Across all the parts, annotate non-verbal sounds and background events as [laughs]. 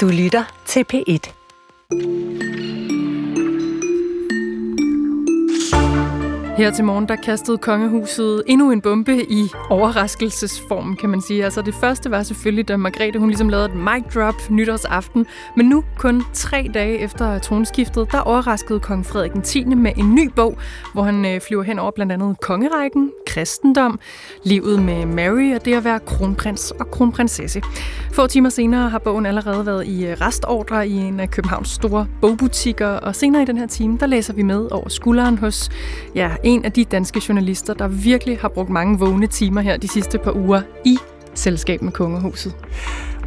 Du lytter til P1. Her til morgen, der kastede kongehuset endnu en bombe i overraskelsesform, kan man sige. Altså det første var selvfølgelig, da Margrethe hun ligesom lavede et mic drop nytårsaften. Men nu, kun tre dage efter tronskiftet, der overraskede kong Frederik 10. med en ny bog, hvor han øh, flyver hen over blandt andet kongerækken, kristendom, livet med Mary og det at være kronprins og kronprinsesse. Få timer senere har bogen allerede været i øh, restordre i en af Københavns store bogbutikker, og senere i den her time, der læser vi med over skulderen hos ja, en af de danske journalister, der virkelig har brugt mange vågne timer her de sidste par uger i selskab med kongehuset.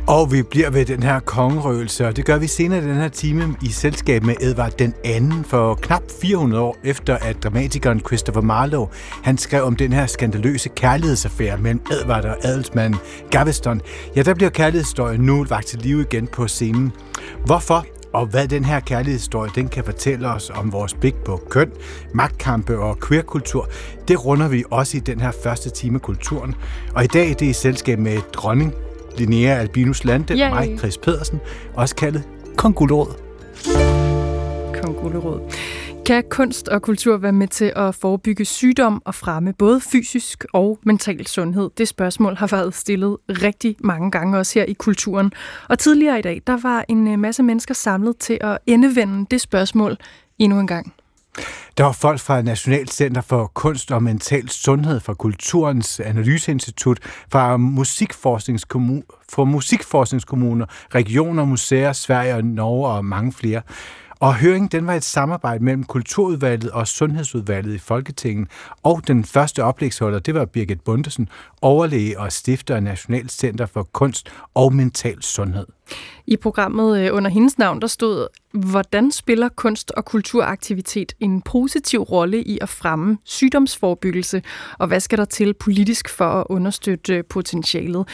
Og vi bliver ved den her kongerøgelse, og det gør vi senere i den her time i selskab med Edvard den anden for knap 400 år efter, at dramatikeren Christopher Marlowe han skrev om den her skandaløse kærlighedsaffære mellem Edvard og adelsmanden Gaveston. Ja, der bliver kærlighedsstøjen nu vagt til live igen på scenen. Hvorfor? og hvad den her kærlighedshistorie den kan fortælle os om vores blik på køn, magtkampe og queerkultur, det runder vi også i den her første time kulturen. Og i dag det er i selskab med dronning Linnea Albinus Lande, Yay. mig, Chris Pedersen, også kaldet Kong Gulerod. Kong Gulerod. Kan kunst og kultur være med til at forebygge sygdom og fremme både fysisk og mental sundhed? Det spørgsmål har været stillet rigtig mange gange også her i kulturen. Og tidligere i dag, der var en øh, masse mennesker samlet til at endevende det spørgsmål endnu en gang. Der var folk fra Nationalt Center for Kunst og Mental Sundhed, fra Kulturens Analyseinstitut, fra Musikforskningskommuner, fra Musikforskningskommuner, regioner, museer, Sverige og Norge og mange flere. Og høringen den var et samarbejde mellem Kulturudvalget og Sundhedsudvalget i Folketinget, og den første oplægsholder, det var Birgit Bundesen, overlæge og stifter af Nationalt Center for Kunst og Mental Sundhed. I programmet øh, under hendes navn, der stod, hvordan spiller kunst- og kulturaktivitet en positiv rolle i at fremme sygdomsforbyggelse, og hvad skal der til politisk for at understøtte øh, potentialet?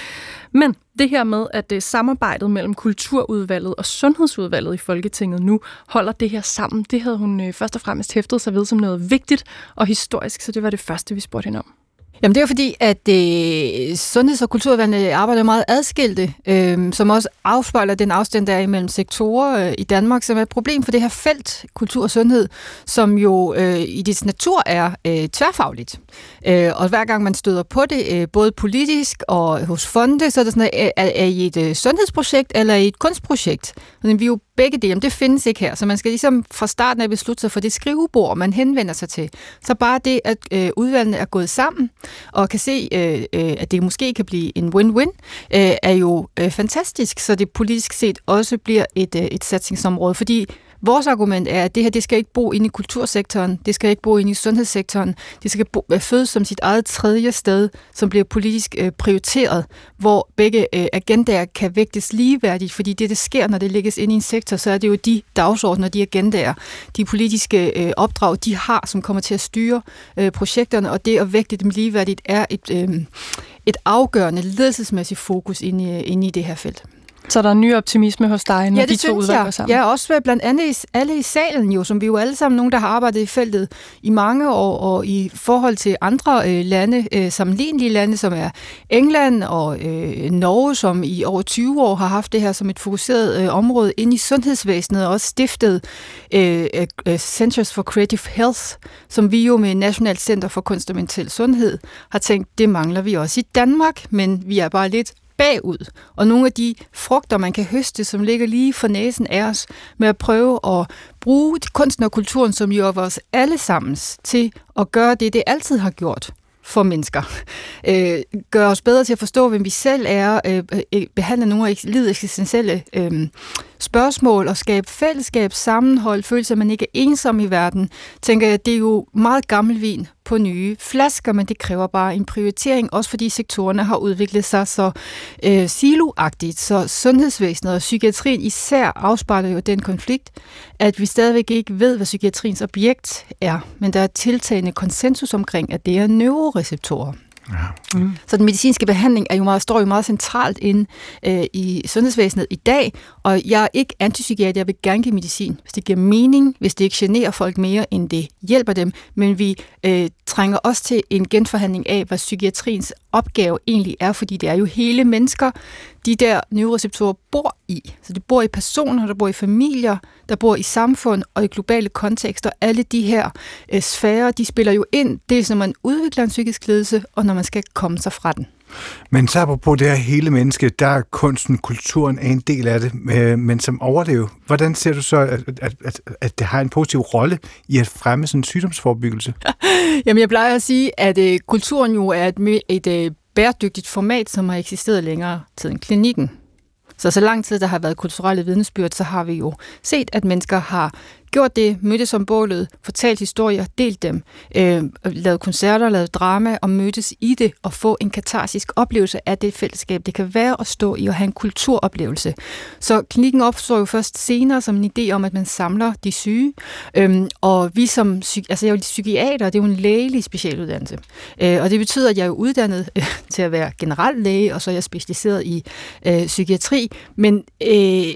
Men det her med, at det samarbejdet mellem Kulturudvalget og Sundhedsudvalget i Folketinget nu holder det her sammen, det havde hun først og fremmest hæftet sig ved som noget vigtigt og historisk, så det var det første, vi spurgte hende om. Jamen det er fordi, at øh, Sundheds- og Kulturudvalget arbejder meget adskilte, øh, som også afspejler den afstand, der er imellem sektorer øh, i Danmark, som er et problem for det her felt, kultur og sundhed, som jo øh, i dets natur er øh, tværfagligt. Øh, og hver gang man støder på det, øh, både politisk og hos fonde, så er det sådan, at er, er I et øh, sundhedsprojekt eller i et kunstprojekt? Men vi er jo begge dele, det findes ikke her, så man skal ligesom fra starten af beslutte sig for det skrivebord, man henvender sig til. Så bare det, at øh, udvalgene er gået sammen, og kan se, øh, øh, at det måske kan blive en win-win, øh, er jo øh, fantastisk, så det politisk set også bliver et, øh, et satsningsområde, fordi Vores argument er, at det her det skal ikke bo inde i kultursektoren, det skal ikke bo inde i sundhedssektoren, det skal bo, øh, fødes som sit eget tredje sted, som bliver politisk øh, prioriteret, hvor begge øh, agendaer kan vægtes ligeværdigt, fordi det, der sker, når det lægges ind i en sektor, så er det jo de dagsordner, de agendaer, de politiske øh, opdrag, de har, som kommer til at styre øh, projekterne, og det at vægte dem ligeværdigt er et, øh, et afgørende ledelsesmæssigt fokus inde i, øh, inde i det her felt. Så der er ny optimisme hos dig, når ja, de to udvalg sammen? Ja, også blandt andet alle i salen jo, som vi jo alle sammen nogen, der har arbejdet i feltet i mange år, og i forhold til andre øh, lande, øh, sammenlignelige lande, som er England og øh, Norge, som i over 20 år har haft det her som et fokuseret øh, område ind i sundhedsvæsenet, og også stiftet øh, øh, Centers for Creative Health, som vi jo med Nationalt Center for Kunst og Mental Sundhed har tænkt, det mangler vi også i Danmark, men vi er bare lidt bagud. Og nogle af de frugter, man kan høste, som ligger lige for næsen af os, med at prøve at bruge kunsten og kulturen, som jo er vores allesammens, til at gøre det, det altid har gjort for mennesker. Øh, gør os bedre til at forstå, hvem vi selv er, øh, øh behandle nogle af livets eksistentielle øh, spørgsmål og skabe fællesskab, sammenhold, følelse, at man ikke er ensom i verden, tænker jeg, det er jo meget gammel vin på nye flasker, men det kræver bare en prioritering, også fordi sektorerne har udviklet sig så øh, siloagtigt, så sundhedsvæsenet og psykiatrien især afspejler jo den konflikt, at vi stadigvæk ikke ved, hvad psykiatriens objekt er, men der er tiltagende konsensus omkring, at det er neuroreceptorer. Ja. Mm. Så den medicinske behandling er jo meget, står jo meget centralt inde øh, i sundhedsvæsenet i dag, og jeg er ikke antipsykiater, jeg vil gerne give medicin, hvis det giver mening, hvis det ikke generer folk mere, end det hjælper dem, men vi øh, trænger også til en genforhandling af, hvad psykiatriens opgave egentlig er, fordi det er jo hele mennesker, de der neuroreceptorer bor i. Så de bor i personer, der bor i familier, der bor i samfund og i globale kontekster. Alle de her øh, sfærer, de spiller jo ind, dels når man udvikler en psykisk lidelse, og når man skal komme sig fra den. Men så på det her hele menneske, der er kunsten, kulturen er en del af det, øh, men som overlever, hvordan ser du så, at, at, at, at det har en positiv rolle i at fremme sådan en sygdomsforbyggelse? [laughs] Jamen jeg plejer at sige, at uh, kulturen jo er et, et uh, bæredygtigt format, som har eksisteret længere tid end klinikken. Så så lang tid der har været kulturelle vidnesbyrd, så har vi jo set, at mennesker har gjort det, mødtes om bålet, fortalt historier, delt dem, øh, lavet koncerter, lavet drama og mødtes i det og få en katarsisk oplevelse af det fællesskab. Det kan være at stå i og have en kulturoplevelse. Så klinikken opstår jo først senere som en idé om, at man samler de syge. øh, og vi som altså jeg er jo psykiater, det er jo en lægelig specialuddannelse. Øh, og det betyder, at jeg er uddannet øh, [laughs] til at være generallæge, og så er jeg specialiseret i øh, psykiatri. Men øh,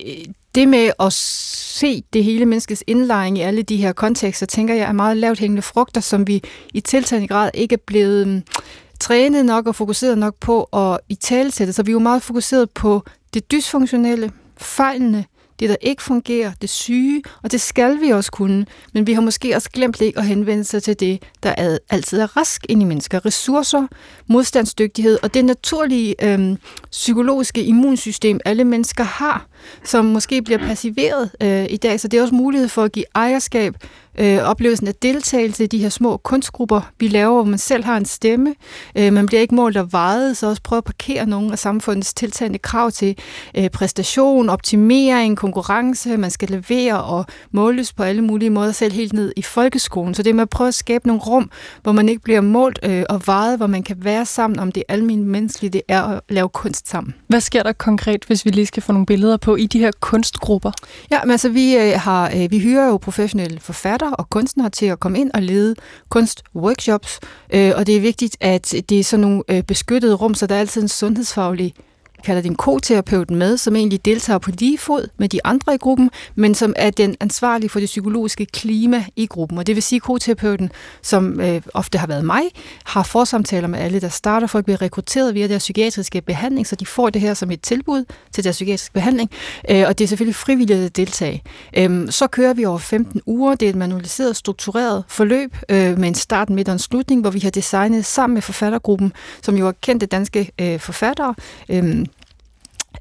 det med at se det hele menneskets indlejring i alle de her kontekster, tænker jeg er meget lavt hængende frugter, som vi i tiltagende grad ikke er blevet mm, trænet nok og fokuseret nok på at i talesætte. Så vi er jo meget fokuseret på det dysfunktionelle, fejlene, det, der ikke fungerer, det syge, og det skal vi også kunne, men vi har måske også glemt ikke at henvende sig til det, der er, altid er rask ind i mennesker. Ressourcer, modstandsdygtighed og det naturlige øhm, psykologiske immunsystem, alle mennesker har, som måske bliver passiveret øh, i dag. Så det er også mulighed for at give ejerskab øh, oplevelsen af deltagelse i de her små kunstgrupper, vi laver, hvor man selv har en stemme. Øh, man bliver ikke målt og vejet, så også prøve at parkere nogle af samfundets tiltagende krav til øh, præstation, optimering, konkurrence, man skal levere og måles på alle mulige måder, selv helt ned i folkeskolen. Så det er med at prøve at skabe nogle rum, hvor man ikke bliver målt øh, og vejet, hvor man kan være sammen om det almindelige menneskelige, det er at lave kunst sammen. Hvad sker der konkret, hvis vi lige skal få nogle billeder på i de her kunstgrupper? Ja, men altså vi, øh, har, øh, vi hyrer jo professionelle forfattere, forfattere og kunstnere til at komme ind og lede kunstworkshops. Øh, og det er vigtigt, at det er sådan nogle øh, beskyttede rum, så der er altid en sundhedsfaglig kalder din koterapeut med, som egentlig deltager på lige fod med de andre i gruppen, men som er den ansvarlige for det psykologiske klima i gruppen. Og det vil sige, at koterapeuten, som øh, ofte har været mig, har forsamtaler med alle, der starter. Folk bliver rekrutteret via deres psykiatriske behandling, så de får det her som et tilbud til deres psykiatriske behandling. Øh, og det er selvfølgelig frivilligt at deltage. Øh, så kører vi over 15 uger. Det er et manualiseret, struktureret forløb øh, med en start, midt og en slutning, hvor vi har designet sammen med forfattergruppen, som jo er kendte danske øh, forfattere, øh,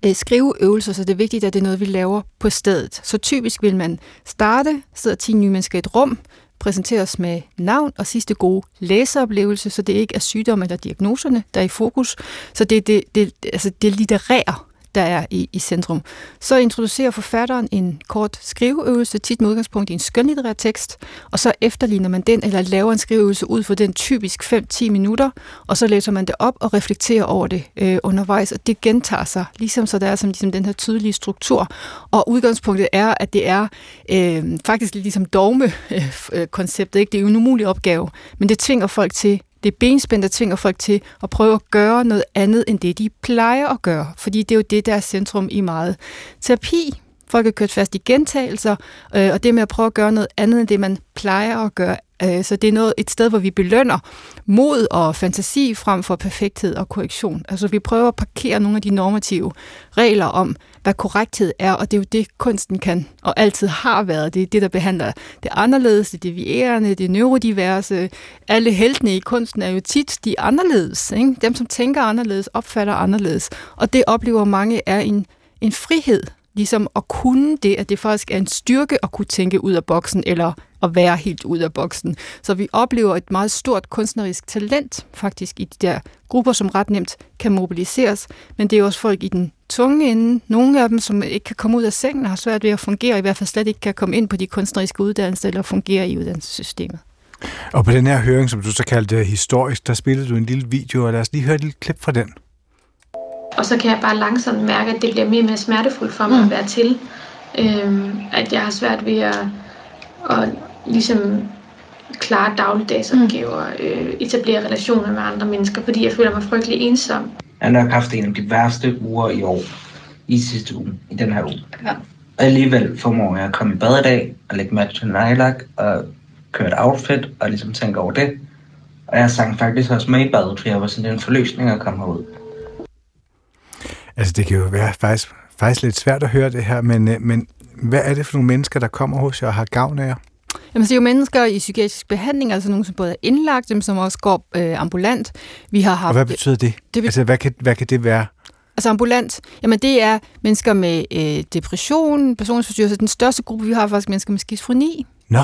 øh, skriveøvelser, så det er vigtigt, at det er noget, vi laver på stedet. Så typisk vil man starte, sidder 10 nye mennesker i et rum, præsenteres med navn og sidste gode læseoplevelse, så det ikke er sygdomme eller diagnoserne, der er i fokus. Så det, er det, det, altså det litterære der er i, i centrum. Så introducerer forfatteren en kort skriveøvelse, tit med udgangspunkt i en skønlitterær tekst, og så efterligner man den, eller laver en skriveøvelse ud for den typisk 5-10 minutter, og så læser man det op og reflekterer over det øh, undervejs, og det gentager sig, ligesom så der er som ligesom den her tydelige struktur. Og udgangspunktet er, at det er øh, faktisk lidt ligesom dogme-konceptet, øh, øh, ikke? det er jo en umulig opgave, men det tvinger folk til det er benspænd, der tvinger folk til at prøve at gøre noget andet, end det de plejer at gøre. Fordi det er jo det, der er centrum i meget terapi. Folk er kørt fast i gentagelser, øh, og det med at prøve at gøre noget andet, end det man plejer at gøre. Øh, så det er noget, et sted, hvor vi belønner mod og fantasi frem for perfekthed og korrektion. Altså vi prøver at parkere nogle af de normative regler om, hvad korrekthed er, og det er jo det, kunsten kan og altid har været. Det er det, der behandler det anderledes, det devierende, det neurodiverse. Alle heltene i kunsten er jo tit de anderledes. Ikke? Dem, som tænker anderledes, opfatter anderledes. Og det oplever mange er en, en frihed, ligesom at kunne det, at det faktisk er en styrke at kunne tænke ud af boksen, eller at være helt ud af boksen. Så vi oplever et meget stort kunstnerisk talent faktisk i de der grupper, som ret nemt kan mobiliseres, men det er også folk i den tunge ende. Nogle af dem, som ikke kan komme ud af sengen, har svært ved at fungere, i hvert fald slet ikke kan komme ind på de kunstneriske uddannelser eller fungere i uddannelsessystemet. Og på den her høring, som du så kaldte historisk, der spillede du en lille video, og lad os lige høre et lille klip fra den. Og så kan jeg bare langsomt mærke, at det bliver mere og mere smertefuldt for mig mm. at være til. Øhm, at jeg har svært ved at, at ligesom klare dagligdags opgaver, mm. øh, etablere relationer med andre mennesker, fordi jeg føler mig frygtelig ensom. Jeg har nok haft en af de værste uger i år, i sidste uge, i den her uge. Ja. Og alligevel formår jeg at komme i bad i dag, og lægge mærke til nejlak, og køre et outfit, og ligesom tænke over det. Og jeg sang faktisk også med i badet, for jeg var sådan en forløsning at komme herud. Altså, det kan jo være faktisk, faktisk lidt svært at høre det her, men, øh, men hvad er det for nogle mennesker, der kommer hos jer og har gavn af jer? Jamen, det er jo mennesker i psykiatrisk behandling, altså nogle, som både er indlagt, dem som også går øh, ambulant. Vi har haft, og hvad betyder det? det altså, hvad kan, hvad kan det være? Altså ambulant, jamen det er mennesker med øh, depression, personlighedsforstyrrelse. Den største gruppe, vi har faktisk mennesker med skizofreni. Nå.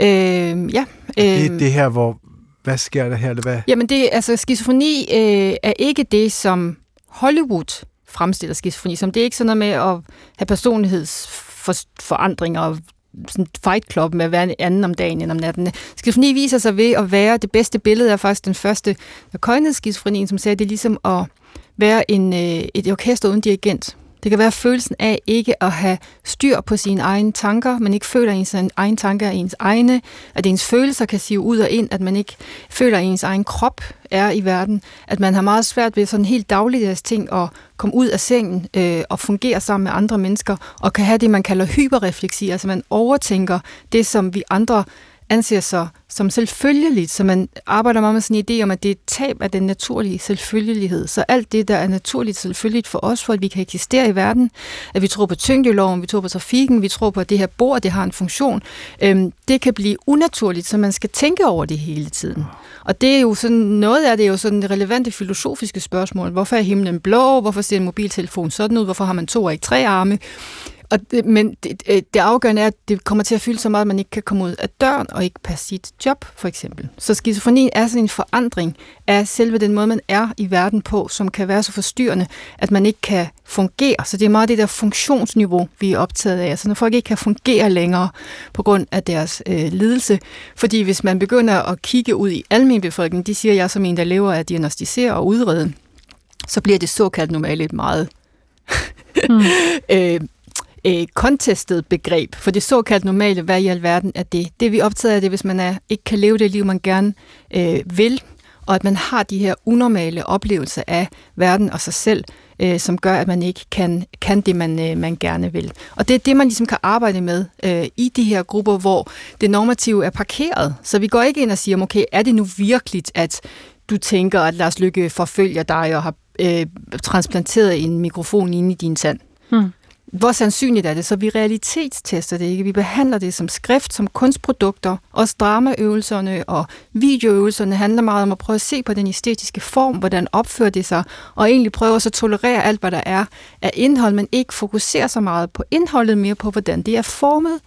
Øh, ja. Øh, det er det her, hvor... Hvad sker der her? Eller hvad? Jamen det, altså skizofreni øh, er ikke det, som Hollywood fremstiller skizofreni som. Det er ikke sådan noget med at have personlighedsforandringer og sådan fight club med hver anden om dagen end om natten. Skizofreni viser sig ved at være det bedste billede er faktisk den første, der coinede skizofrenien, som sagde, det er ligesom at være en, øh, et orkester uden dirigent. Det kan være følelsen af ikke at have styr på sine egne tanker, man ikke føler, at ens egne tanker er ens egne, at ens følelser kan sive ud og ind, at man ikke føler, at ens egen krop er i verden, at man har meget svært ved sådan helt dagligdags ting at komme ud af sengen øh, og fungere sammen med andre mennesker, og kan have det, man kalder hyperrefleksi, altså man overtænker det, som vi andre anser sig som selvfølgeligt, så man arbejder meget med sådan en idé om, at det er et tab af den naturlige selvfølgelighed. Så alt det, der er naturligt selvfølgeligt for os, for at vi kan eksistere i verden, at vi tror på tyngdeloven, vi tror på trafikken, vi tror på, at det her bord, det har en funktion, øhm, det kan blive unaturligt, så man skal tænke over det hele tiden. Og det er jo sådan, noget af det er jo sådan relevante filosofiske spørgsmål. Hvorfor er himlen blå? Hvorfor ser en mobiltelefon sådan ud? Hvorfor har man to og ikke tre arme? Og det, men det, det afgørende er, at det kommer til at fylde så meget, at man ikke kan komme ud af døren og ikke passe sit job, for eksempel. Så skizofreni er sådan en forandring af selve den måde, man er i verden på, som kan være så forstyrrende, at man ikke kan fungere. Så det er meget det der funktionsniveau, vi er optaget af. Altså når folk ikke kan fungere længere på grund af deres øh, lidelse. Fordi hvis man begynder at kigge ud i almenbefolkningen, de siger jeg som en, der lever af at diagnostisere og udrede, så bliver det såkaldt normalt et meget mm. [laughs] øh, øh, contestet begreb, for det såkaldt normale, hvad i alverden er det? Det vi optager af, det hvis man er, ikke kan leve det liv, man gerne øh, vil, og at man har de her unormale oplevelser af verden og sig selv, øh, som gør, at man ikke kan, kan det, man, øh, man gerne vil. Og det er det, man ligesom kan arbejde med øh, i de her grupper, hvor det normative er parkeret. Så vi går ikke ind og siger, okay, er det nu virkeligt, at du tænker, at Lars Lykke forfølger dig og har øh, transplanteret en mikrofon ind i din tand? Hmm hvor sandsynligt er det? Så vi realitetstester det ikke. Vi behandler det som skrift, som kunstprodukter. Også dramaøvelserne og videoøvelserne handler meget om at prøve at se på den æstetiske form, hvordan opfører det sig, og egentlig prøve at tolerere alt, hvad der er af indhold, men ikke fokusere så meget på indholdet, mere på, hvordan det er formet,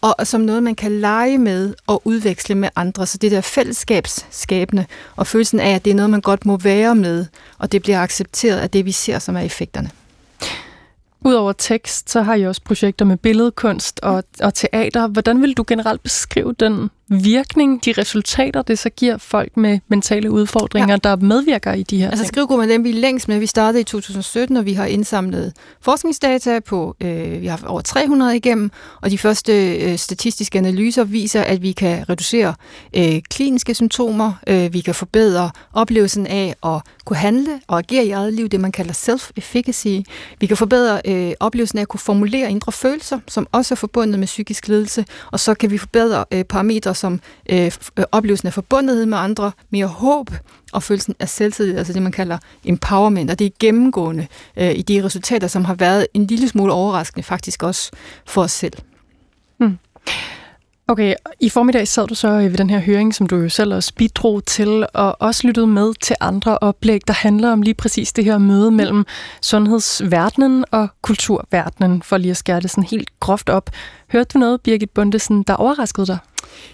og som noget, man kan lege med og udveksle med andre. Så det der fællesskabsskabende og følelsen af, at det er noget, man godt må være med, og det bliver accepteret af det, vi ser, som er effekterne. Udover tekst, så har I også projekter med billedkunst og, og teater. Hvordan vil du generelt beskrive den virkning, de resultater, det så giver folk med mentale udfordringer, ja. der medvirker i de her Altså skrivegruppen er dem, vi er længst med. Vi startede i 2017, og vi har indsamlet forskningsdata på, øh, vi har over 300 igennem, og de første øh, statistiske analyser viser, at vi kan reducere øh, kliniske symptomer, øh, vi kan forbedre oplevelsen af at kunne handle og agere i eget liv, det man kalder self-efficacy. Vi kan forbedre øh, oplevelsen af at kunne formulere indre følelser, som også er forbundet med psykisk ledelse, og så kan vi forbedre øh, parametre som øh, øh oplevelsen af forbundethed med andre, mere håb og følelsen af selvtillid, altså det man kalder empowerment, og det er gennemgående øh, i de resultater, som har været en lille smule overraskende faktisk også for os selv. Mm. Okay, i formiddag sad du så øh, ved den her høring, som du jo selv også bidrog til, og også lyttede med til andre oplæg, der handler om lige præcis det her møde mellem sundhedsverdenen og kulturverdenen, for lige at skære det sådan helt groft op. Hørte du noget, Birgit Bundesen, der overraskede dig?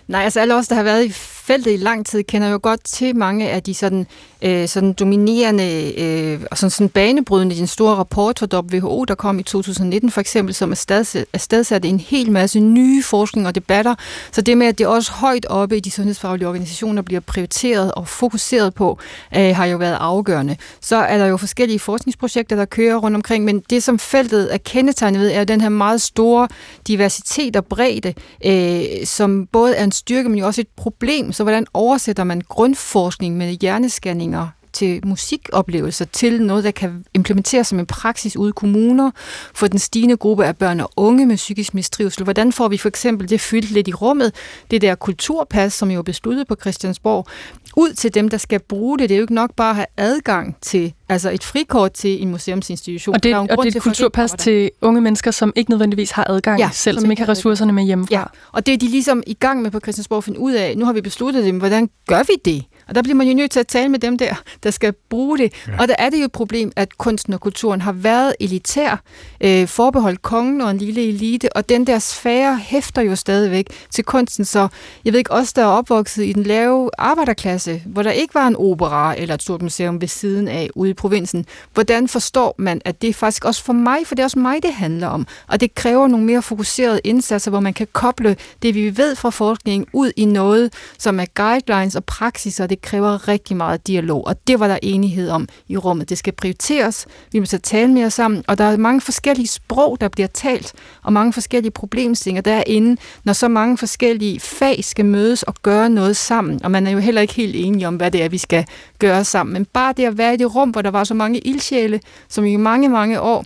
Nej, altså alle os, der har været i feltet i lang tid, kender jo godt til mange af de sådan, øh, sådan dominerende øh, og sådan, sådan banebrydende, den store rapport fra WHO, der kom i 2019 for eksempel, som er stadsat en hel masse nye forskning og debatter. Så det med, at det også højt oppe i de sundhedsfaglige organisationer bliver prioriteret og fokuseret på, øh, har jo været afgørende. Så er der jo forskellige forskningsprojekter, der kører rundt omkring, men det som feltet er kendetegnet ved, er den her meget store diversitet og bredde, øh, som både er en styrke, men jo også et problem. Så hvordan oversætter man grundforskning med hjerneskanninger til musikoplevelser, til noget, der kan implementeres som en praksis ude i kommuner for den stigende gruppe af børn og unge med psykisk mistrivsel. Hvordan får vi for eksempel det fyldt lidt i rummet, det der kulturpas, som jo er besluttet på Christiansborg, ud til dem, der skal bruge det. Det er jo ikke nok bare at have adgang til altså et frikort til en museumsinstitution. Og det, er, og det er et kulturpas til unge mennesker, som ikke nødvendigvis har adgang ja, selv, som, som ikke har ressourcerne med hjemmefra. Ja, og det er de ligesom i gang med på Christiansborg at finde ud af, nu har vi besluttet det, men hvordan gør vi det? Og der bliver man jo nødt til at tale med dem der, der skal bruge det. Ja. Og der er det jo et problem, at kunsten og kulturen har været elitær, øh, forbeholdt kongen og en lille elite, og den der sfære hæfter jo stadigvæk til kunsten. Så jeg ved ikke, os der er opvokset i den lave arbejderklasse, hvor der ikke var en opera eller et stort museum ved siden af ude i provinsen, hvordan forstår man, at det er faktisk også for mig, for det er også mig, det handler om. Og det kræver nogle mere fokuserede indsatser, hvor man kan koble det, vi ved fra forskningen, ud i noget, som er guidelines og praksis, og det kræver rigtig meget dialog. Og det var der enighed om i rummet. Det skal prioriteres, vi må så tale mere sammen, og der er mange forskellige sprog, der bliver talt, og mange forskellige problemstillinger derinde, når så mange forskellige fag skal mødes og gøre noget sammen. Og man er jo heller ikke helt enige om, hvad det er, vi skal gøre sammen. Men bare det at være i det rum, hvor der var så mange ildsjæle, som i mange, mange år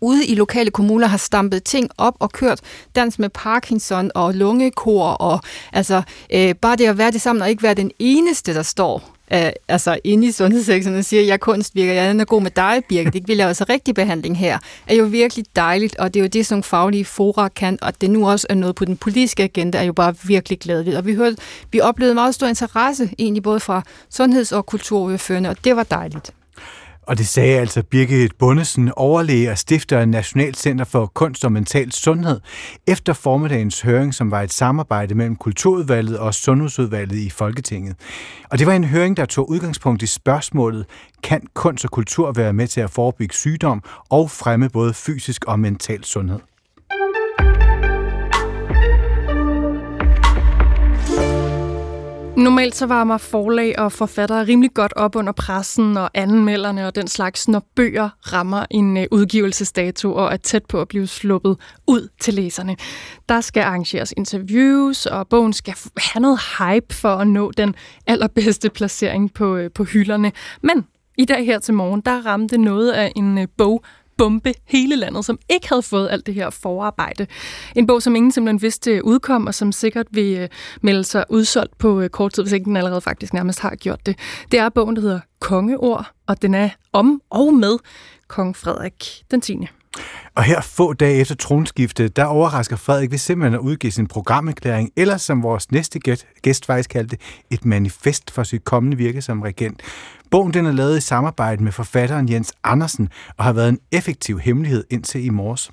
ude i lokale kommuner har stampet ting op og kørt dans med Parkinson og lungekor og altså øh, bare det at være det sammen og ikke være den eneste, der står øh, altså inde i sundhedssektoren og siger, jeg er kunstvirker, jeg er god med dig, Birgit, ikke? vi laver også rigtig behandling her, er jo virkelig dejligt, og det er jo det, som faglige fora kan, og det nu også er noget på den politiske agenda, er jo bare virkelig glædeligt. Og vi, hørte, vi oplevede meget stor interesse, egentlig både fra sundheds- og kulturordførende, og det var dejligt. Og det sagde altså Birgit Bundesen, overlæge og stifter af Nationalt Center for Kunst og Mental Sundhed, efter formiddagens høring, som var et samarbejde mellem Kulturudvalget og Sundhedsudvalget i Folketinget. Og det var en høring, der tog udgangspunkt i spørgsmålet, kan kunst og kultur være med til at forebygge sygdom og fremme både fysisk og mental sundhed? Normalt så varmer forlag og forfattere rimelig godt op under pressen og anmelderne og den slags, når bøger rammer en øh, udgivelsesdato og er tæt på at blive sluppet ud til læserne. Der skal arrangeres interviews, og bogen skal have noget hype for at nå den allerbedste placering på, øh, på hylderne. Men i dag her til morgen, der ramte noget af en øh, bog bombe hele landet, som ikke havde fået alt det her forarbejde. En bog, som ingen simpelthen vidste øh, udkom, og som sikkert vil øh, melde sig udsolgt på øh, kort tid, hvis ikke den allerede faktisk nærmest har gjort det. Det er bogen, der hedder Kongeord, og den er om og med kong Frederik den 10. Og her få dage efter tronskiftet, der overrasker Frederik ved simpelthen at udgive sin programerklæring, eller som vores næste gæst faktisk kaldte, et manifest for sit kommende virke som regent. Bogen den er lavet i samarbejde med forfatteren Jens Andersen og har været en effektiv hemmelighed indtil i morges.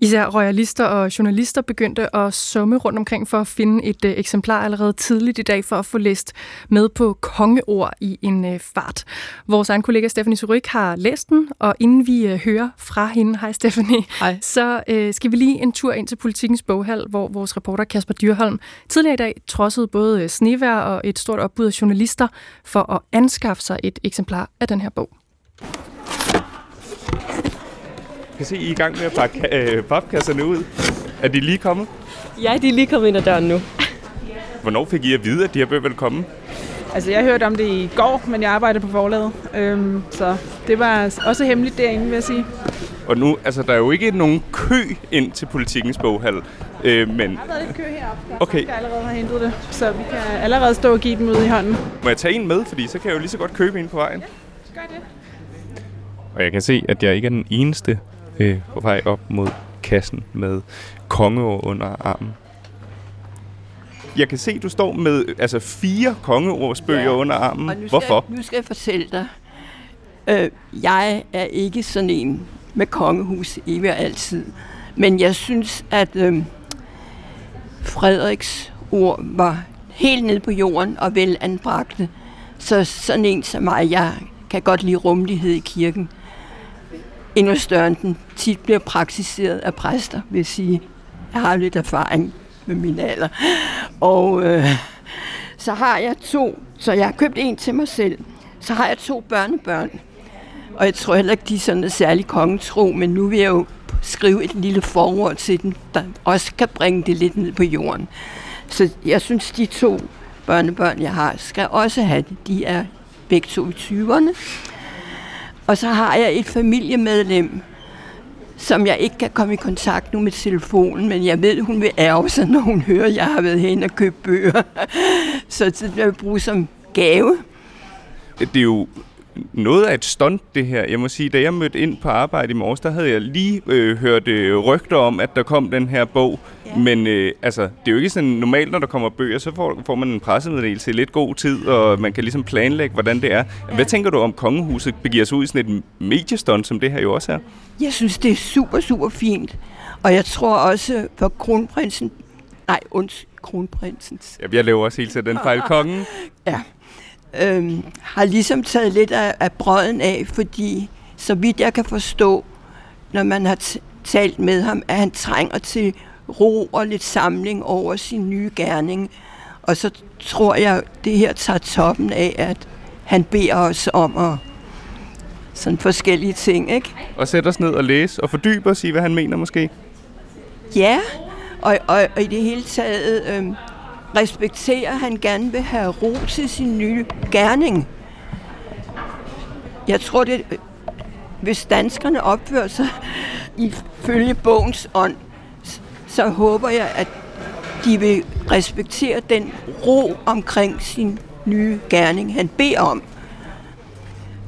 Især royalister og journalister begyndte at summe rundt omkring for at finde et uh, eksemplar allerede tidligt i dag for at få læst med på kongeord i en uh, fart. Vores egen kollega Stephanie Surik har læst den, og inden vi uh, hører fra hende, hej Stephanie, hej. [laughs] så uh, skal vi lige en tur ind til Politikens Boghal, hvor vores reporter Kasper Dyrholm tidligere i dag trodsede både snevær og et stort opbud af journalister for at anskaffe sig et eksemplar af den her bog. Kan se, I er i gang med at pakke øh, papkasserne ud. Er de lige kommet? Ja, de er lige kommet ind ad døren nu. Hvornår fik I at vide, at de her bøger ville komme? Altså, jeg hørte om det i går, men jeg arbejder på forlaget. Øhm, så det var også hemmeligt derinde, vil jeg sige. Og nu, altså, der er jo ikke nogen kø ind til politikens boghal. Øh, men... Der har været lidt kø heroppe, der okay. jeg allerede har hentet det. Så vi kan allerede stå og give dem ud i hånden. Må jeg tage en med, fordi så kan jeg jo lige så godt købe en på vejen? Ja, gør det. Og jeg kan se, at jeg ikke er den eneste, øh, på vej op mod kassen med kongeord under armen. Jeg kan se, du står med altså fire kongeordsbøger ja, under armen. Og nu skal, Hvorfor? Nu skal jeg fortælle dig. Øh, jeg er ikke sådan en med kongehus evig og altid. Men jeg synes, at øh, Frederiks ord var helt ned på jorden og vel anbragte. Så sådan en som mig, jeg kan godt lide rummelighed i kirken endnu større end den tit bliver praktiseret af præster, vil sige. Jeg har lidt erfaring med min alder. Og øh, så har jeg to, så jeg har købt en til mig selv. Så har jeg to børnebørn. Og jeg tror heller ikke, de er sådan særlig kongetro, men nu vil jeg jo skrive et lille forord til den, der også kan bringe det lidt ned på jorden. Så jeg synes, de to børnebørn, jeg har, skal også have det. De er begge to i 20'erne. Og så har jeg et familiemedlem, som jeg ikke kan komme i kontakt nu med telefonen, men jeg ved, hun vil ærge sig, når hun hører, at jeg har været hen og købt bøger. [laughs] så det vil jeg bruge som gave. Det er jo noget af et stunt, det her. Jeg må sige, da jeg mødte ind på arbejde i morges, der havde jeg lige øh, hørt øh, rygter om, at der kom den her bog. Ja. Men øh, altså, det er jo ikke sådan normalt, når der kommer bøger, så får, får man en pressemeddelelse i lidt god tid, og man kan ligesom planlægge, hvordan det er. Ja. Hvad tænker du om kongehuset begiver sig ud i sådan et mediestunt, som det her jo også er? Jeg synes, det er super, super fint. Og jeg tror også for kronprinsen... Nej, unds, kronprinsens. Ja, jeg laver også helt til den fejl. Kongen? ja øhm, har ligesom taget lidt af, af brøden af, fordi så vidt jeg kan forstå, når man har talt med ham, at han trænger til ro og lidt samling over sin nye gerning. Og så tror jeg, det her tager toppen af, at han beder os om at sådan forskellige ting, ikke? Og sætte os ned og læse og fordybe os i, hvad han mener måske? Ja, og, og, og i det hele taget øhm, respekterer, at han gerne vil have ro til sin nye gerning. Jeg tror, det, hvis danskerne opfører sig ifølge bogens ånd, så håber jeg, at de vil respektere den ro omkring sin nye gerning, han beder om.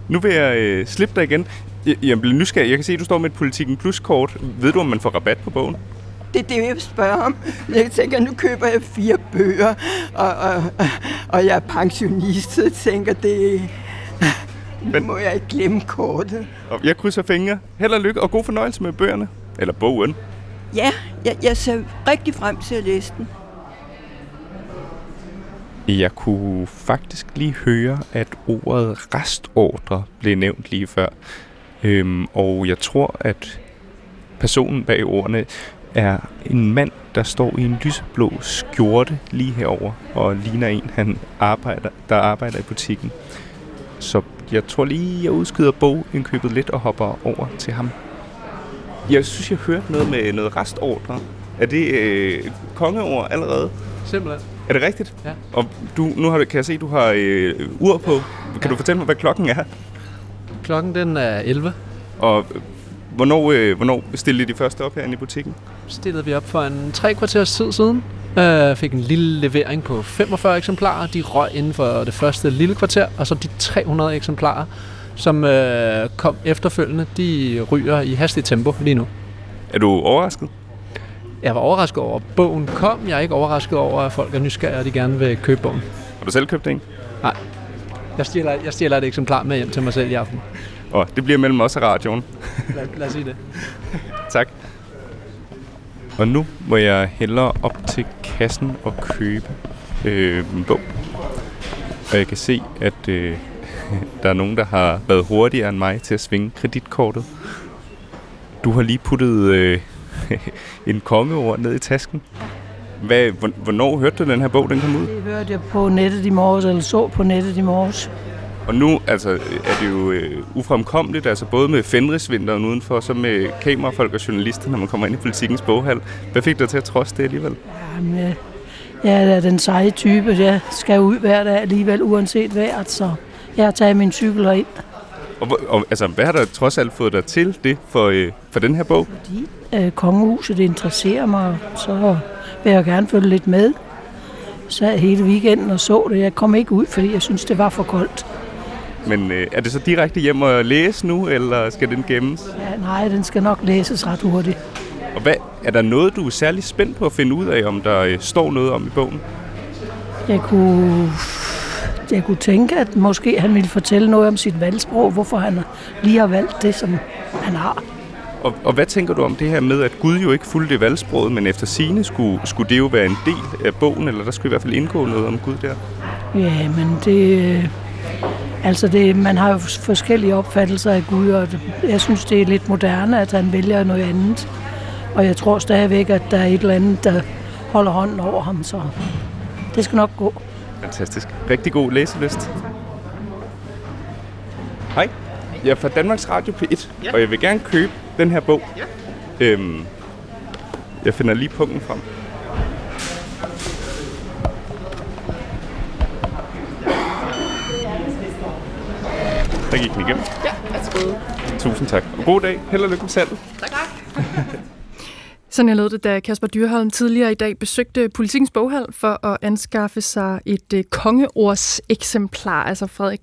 Nu vil jeg øh, slippe dig igen. Jeg, jeg bliver nysgerrig. Jeg kan se, at du står med et Politikken Plus-kort. Ved du, om man får rabat på bogen? Det er det, jeg vil spørge om. Jeg tænker, nu køber jeg fire bøger, og, og, og jeg er pensionist, så jeg tænker, det Men, må jeg ikke glemme kortet. Og jeg krydser fingre. Held og lykke, og god fornøjelse med bøgerne. Eller bogen. Ja, jeg, jeg ser rigtig frem til at læse den. Jeg kunne faktisk lige høre, at ordet restordre blev nævnt lige før. Øhm, og jeg tror, at personen bag ordene er en mand, der står i en lysblå skjorte lige herover og ligner en, han arbejder, der arbejder i butikken. Så jeg tror lige, jeg udskyder bogindkøbet lidt og hopper over til ham. Jeg synes, jeg hørte noget med noget restordre. Er det øh, kongeord allerede? Simpelthen. Er det rigtigt? Ja. Og du, nu har, kan jeg se, at du har øh, ur på. Kan ja. du fortælle mig, hvad klokken er? Klokken den er 11. Og Hvornår, øh, hvornår stillede de første op herinde i butikken? Stillede vi op for en tre kvarters tid siden. Øh, fik en lille levering på 45 eksemplarer. De røg inden for det første lille kvarter, og så de 300 eksemplarer, som øh, kom efterfølgende, de ryger i hastigt tempo lige nu. Er du overrasket? Jeg var overrasket over, at bogen kom. Jeg er ikke overrasket over, at folk er nysgerrige, og de gerne vil købe bogen. Har du selv købt en? Nej. Jeg stjæler, jeg stjæler et eksemplar med hjem til mig selv i aften. Og det bliver mellem os og radioen. lad, lad os sige det. [laughs] tak. Og nu må jeg hellere op til kassen og købe øh, en bog. Og jeg kan se, at øh, [laughs] der er nogen, der har været hurtigere end mig til at svinge kreditkortet. Du har lige puttet øh, [laughs] en kongeord ned i tasken. Hvad, hvornår hørte du den her bog, den kom ud? Det hørte jeg på nettet i morges, eller så på nettet i morges. Og nu altså, er det jo øh, ufremkommeligt, altså både med Fenrisvinteren udenfor, så med kamerafolk og journalister, når man kommer ind i politikens boghal. Hvad fik dig til at trods det alligevel? Jamen, jeg, jeg er den seje type. Jeg skal ud hver dag alligevel, uanset vejret, så jeg har taget min cykel ind. Og, og altså, hvad har der trods alt fået dig til det for, øh, for den her bog? Fordi øh, kongehuset interesserer mig, så vil jeg gerne følge lidt med. Så hele weekenden og så det. Jeg kom ikke ud, fordi jeg synes, det var for koldt. Men øh, er det så direkte hjem og læse nu, eller skal den gemmes? Ja, nej, den skal nok læses ret hurtigt. Og hvad, er der noget, du er særlig spændt på at finde ud af, om der øh, står noget om i bogen? Jeg kunne, jeg kunne tænke, at måske han ville fortælle noget om sit valgsprog, hvorfor han lige har valgt det, som han har. Og, og hvad tænker du om det her med, at Gud jo ikke fulgte valgsproget, men efter sine skulle, skulle det jo være en del af bogen, eller der skulle i hvert fald indgå noget om Gud der? Ja, men det, Altså, det, man har jo forskellige opfattelser af Gud, og jeg synes, det er lidt moderne, at han vælger noget andet. Og jeg tror stadigvæk, at der er et eller andet, der holder hånden over ham, så det skal nok gå. Fantastisk. Rigtig god læselyst. Hej. Jeg er fra Danmarks Radio P1, ja. og jeg vil gerne købe den her bog. Ja. Øhm, jeg finder lige punkten frem. Der gik den igennem. Ja, værsgo. Tusind tak. Og god dag. Held og lykke med salget. Tak, tak. [laughs] Sådan jeg lød det, da Kasper Dyrholm tidligere i dag besøgte Politikens Boghal for at anskaffe sig et øh, kongeords eksemplar, altså Frederik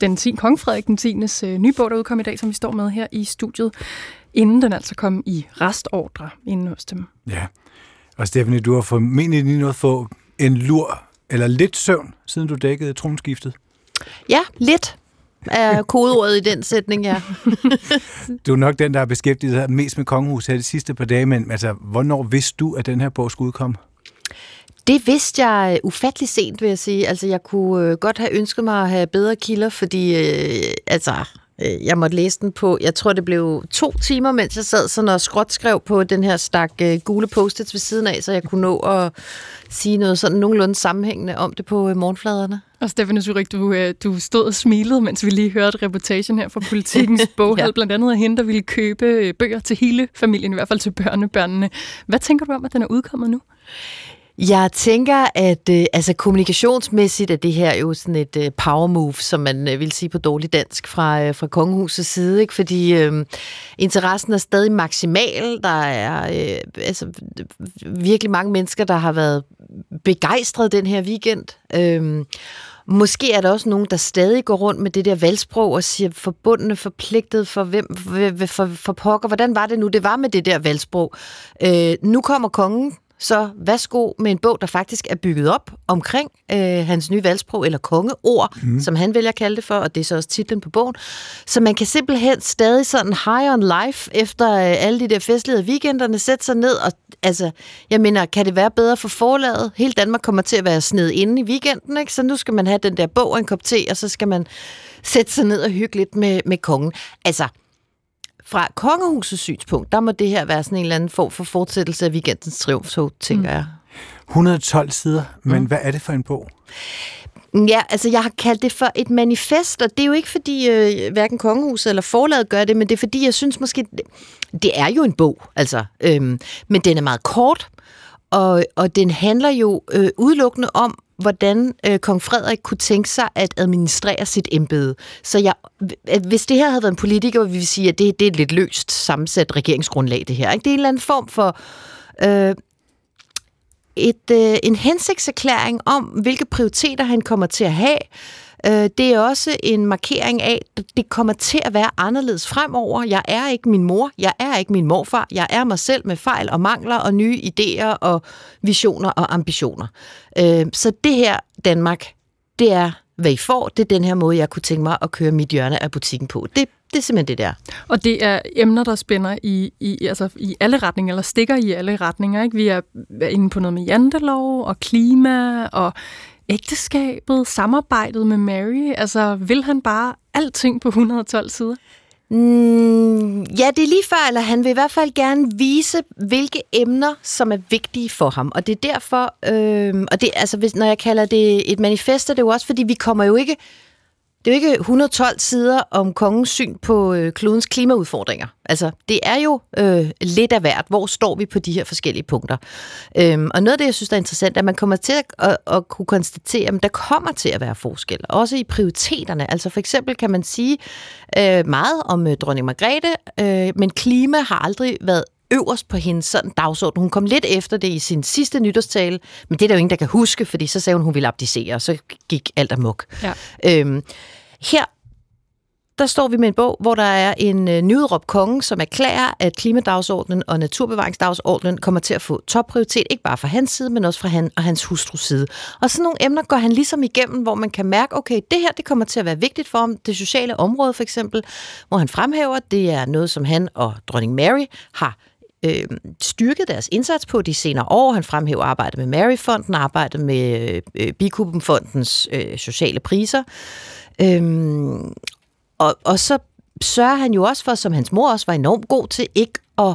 den 10, Kong Frederik den 10. Øh, nye bog, der udkom i dag, som vi står med her i studiet, inden den altså kom i restordre inden hos dem. Ja, og Stephanie, du har formentlig lige noget få en lur eller lidt søvn, siden du dækkede tronskiftet. Ja, lidt er kodeordet i den sætning, ja. [laughs] du er nok den, der har beskæftiget sig mest med kongehus her de sidste par dage, men altså, hvornår vidste du, at den her bog skulle udkomme? Det vidste jeg ufattelig sent, vil jeg sige. Altså, jeg kunne øh, godt have ønsket mig at have bedre kilder, fordi øh, altså, øh, jeg måtte læse den på, jeg tror, det blev to timer, mens jeg sad sådan og skråtskrev på den her stak øh, gule post ved siden af, så jeg kunne nå at sige noget sådan nogenlunde sammenhængende om det på øh, morgenfladerne. Og Stefanie Zurich, du, øh, du stod og smilede, mens vi lige hørte reportagen her fra Politikens [laughs] boghal, ja. blandt andet af hende, der ville købe øh, bøger til hele familien, i hvert fald til børnebørnene. Hvad tænker du om, at den er udkommet nu? Jeg tænker, at øh, altså kommunikationsmæssigt er det her jo sådan et øh, power move, som man øh, vil sige på dårlig dansk fra, øh, fra kongehusets side, ikke? fordi øh, interessen er stadig maksimal. Der er øh, altså, virkelig mange mennesker, der har været begejstret den her weekend. Øh, Måske er der også nogen, der stadig går rundt med det der valgsprog og siger forbundne, forpligtet for hvem, for, for, for pokker. Hvordan var det nu, det var med det der valgsprog? Øh, nu kommer kongen så værsgo med en bog, der faktisk er bygget op omkring øh, hans nye valgsprog, eller kongeord, mm. som han vælger at kalde det for, og det er så også titlen på bogen. Så man kan simpelthen stadig sådan high on life, efter øh, alle de der festlige weekenderne, sætte sig ned, og altså, jeg mener, kan det være bedre for forlaget? Hele Danmark kommer til at være sned inde i weekenden, ikke? så nu skal man have den der bog og en kop te, og så skal man sætte sig ned og hygge lidt med, med kongen. Altså, fra kongehusets synspunkt, der må det her være sådan en eller anden form for fortsættelse af weekendens triumftog, tænker mm. jeg. 112 sider, men mm. hvad er det for en bog? Ja, altså jeg har kaldt det for et manifest, og det er jo ikke fordi øh, hverken kongehuset eller forlaget gør det, men det er fordi, jeg synes måske, det er jo en bog, altså, øhm, men den er meget kort, og, og den handler jo øh, udelukkende om, hvordan øh, kong Frederik kunne tænke sig at administrere sit embede. Så jeg, hvis det her havde været en politiker, ville vi sige, at det, det er et lidt løst sammensat regeringsgrundlag, det her. Ikke? Det er en eller anden form for... Øh, et, øh, en hensigtserklæring om, hvilke prioriteter han kommer til at have, Øh, det er også en markering af, at det kommer til at være anderledes fremover. Jeg er ikke min mor, jeg er ikke min morfar, jeg er mig selv med fejl og mangler og nye idéer og visioner og ambitioner. Øh, så det her Danmark, det er hvad I får, det er den her måde, jeg kunne tænke mig at køre mit hjørne af butikken på. Det, det er simpelthen det der. Og det er emner, der spænder i, i, altså i alle retninger, eller stikker i alle retninger. Ikke? Vi er inde på noget med jantelov og klima og ægteskabet, samarbejdet med Mary? Altså, vil han bare alting på 112 sider? Mm, ja, det er lige før, eller han vil i hvert fald gerne vise, hvilke emner, som er vigtige for ham. Og det er derfor, øh, og det, altså, hvis, når jeg kalder det et manifest, er det jo også, fordi vi kommer jo ikke det er jo ikke 112 sider om kongens syn på øh, klodens klimaudfordringer. Altså, det er jo øh, lidt af hvert. Hvor står vi på de her forskellige punkter? Øhm, og noget af det, jeg synes, der er interessant, er, at man kommer til at, at, at kunne konstatere, at der kommer til at være forskel. Også i prioriteterne. Altså for eksempel kan man sige øh, meget om øh, dronning Margrethe, øh, men klima har aldrig været øverst på hendes sådan dagsorden. Hun kom lidt efter det i sin sidste nytårstale, men det er der jo ingen, der kan huske, fordi så sagde hun, hun ville abdicere, og så gik alt amok. Ja. Øhm, her der står vi med en bog, hvor der er en øh, nyudråbt konge, som erklærer, at klimadagsordenen og naturbevaringsdagsordenen kommer til at få topprioritet, ikke bare fra hans side, men også fra han og hans hustrus side. Og sådan nogle emner går han ligesom igennem, hvor man kan mærke, okay, det her det kommer til at være vigtigt for ham. Det sociale område for eksempel, hvor han fremhæver, det er noget, som han og dronning Mary har øh, styrket deres indsats på de senere år. Han fremhæver arbejdet med Mary-fonden, arbejdet med øh, Bikubenfondens øh, sociale priser. Øhm, og, og så sørger han jo også for, som hans mor også var enormt god til, ikke at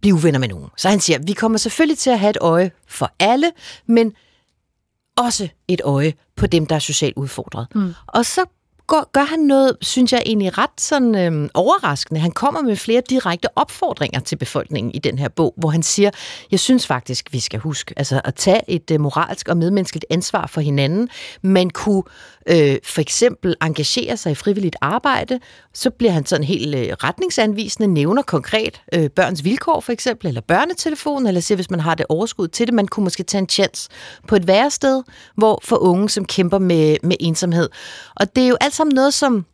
blive uvenner med nogen. Så han siger, vi kommer selvfølgelig til at have et øje for alle, men også et øje på dem, der er socialt udfordret. Mm. Og så gør, gør han noget, synes jeg egentlig ret sådan øh, overraskende. Han kommer med flere direkte opfordringer til befolkningen i den her bog, hvor han siger, jeg synes faktisk, vi skal huske altså at tage et øh, moralsk og medmenneskeligt ansvar for hinanden. Man kunne øh, for eksempel engagerer sig i frivilligt arbejde, så bliver han sådan helt øh, retningsanvisende, nævner konkret øh, børns vilkår for eksempel, eller børnetelefon, eller siger, hvis man har det overskud til det, man kunne måske tage en chance på et værested, hvor for unge, som kæmper med, med ensomhed. Og det er jo alt sammen noget, som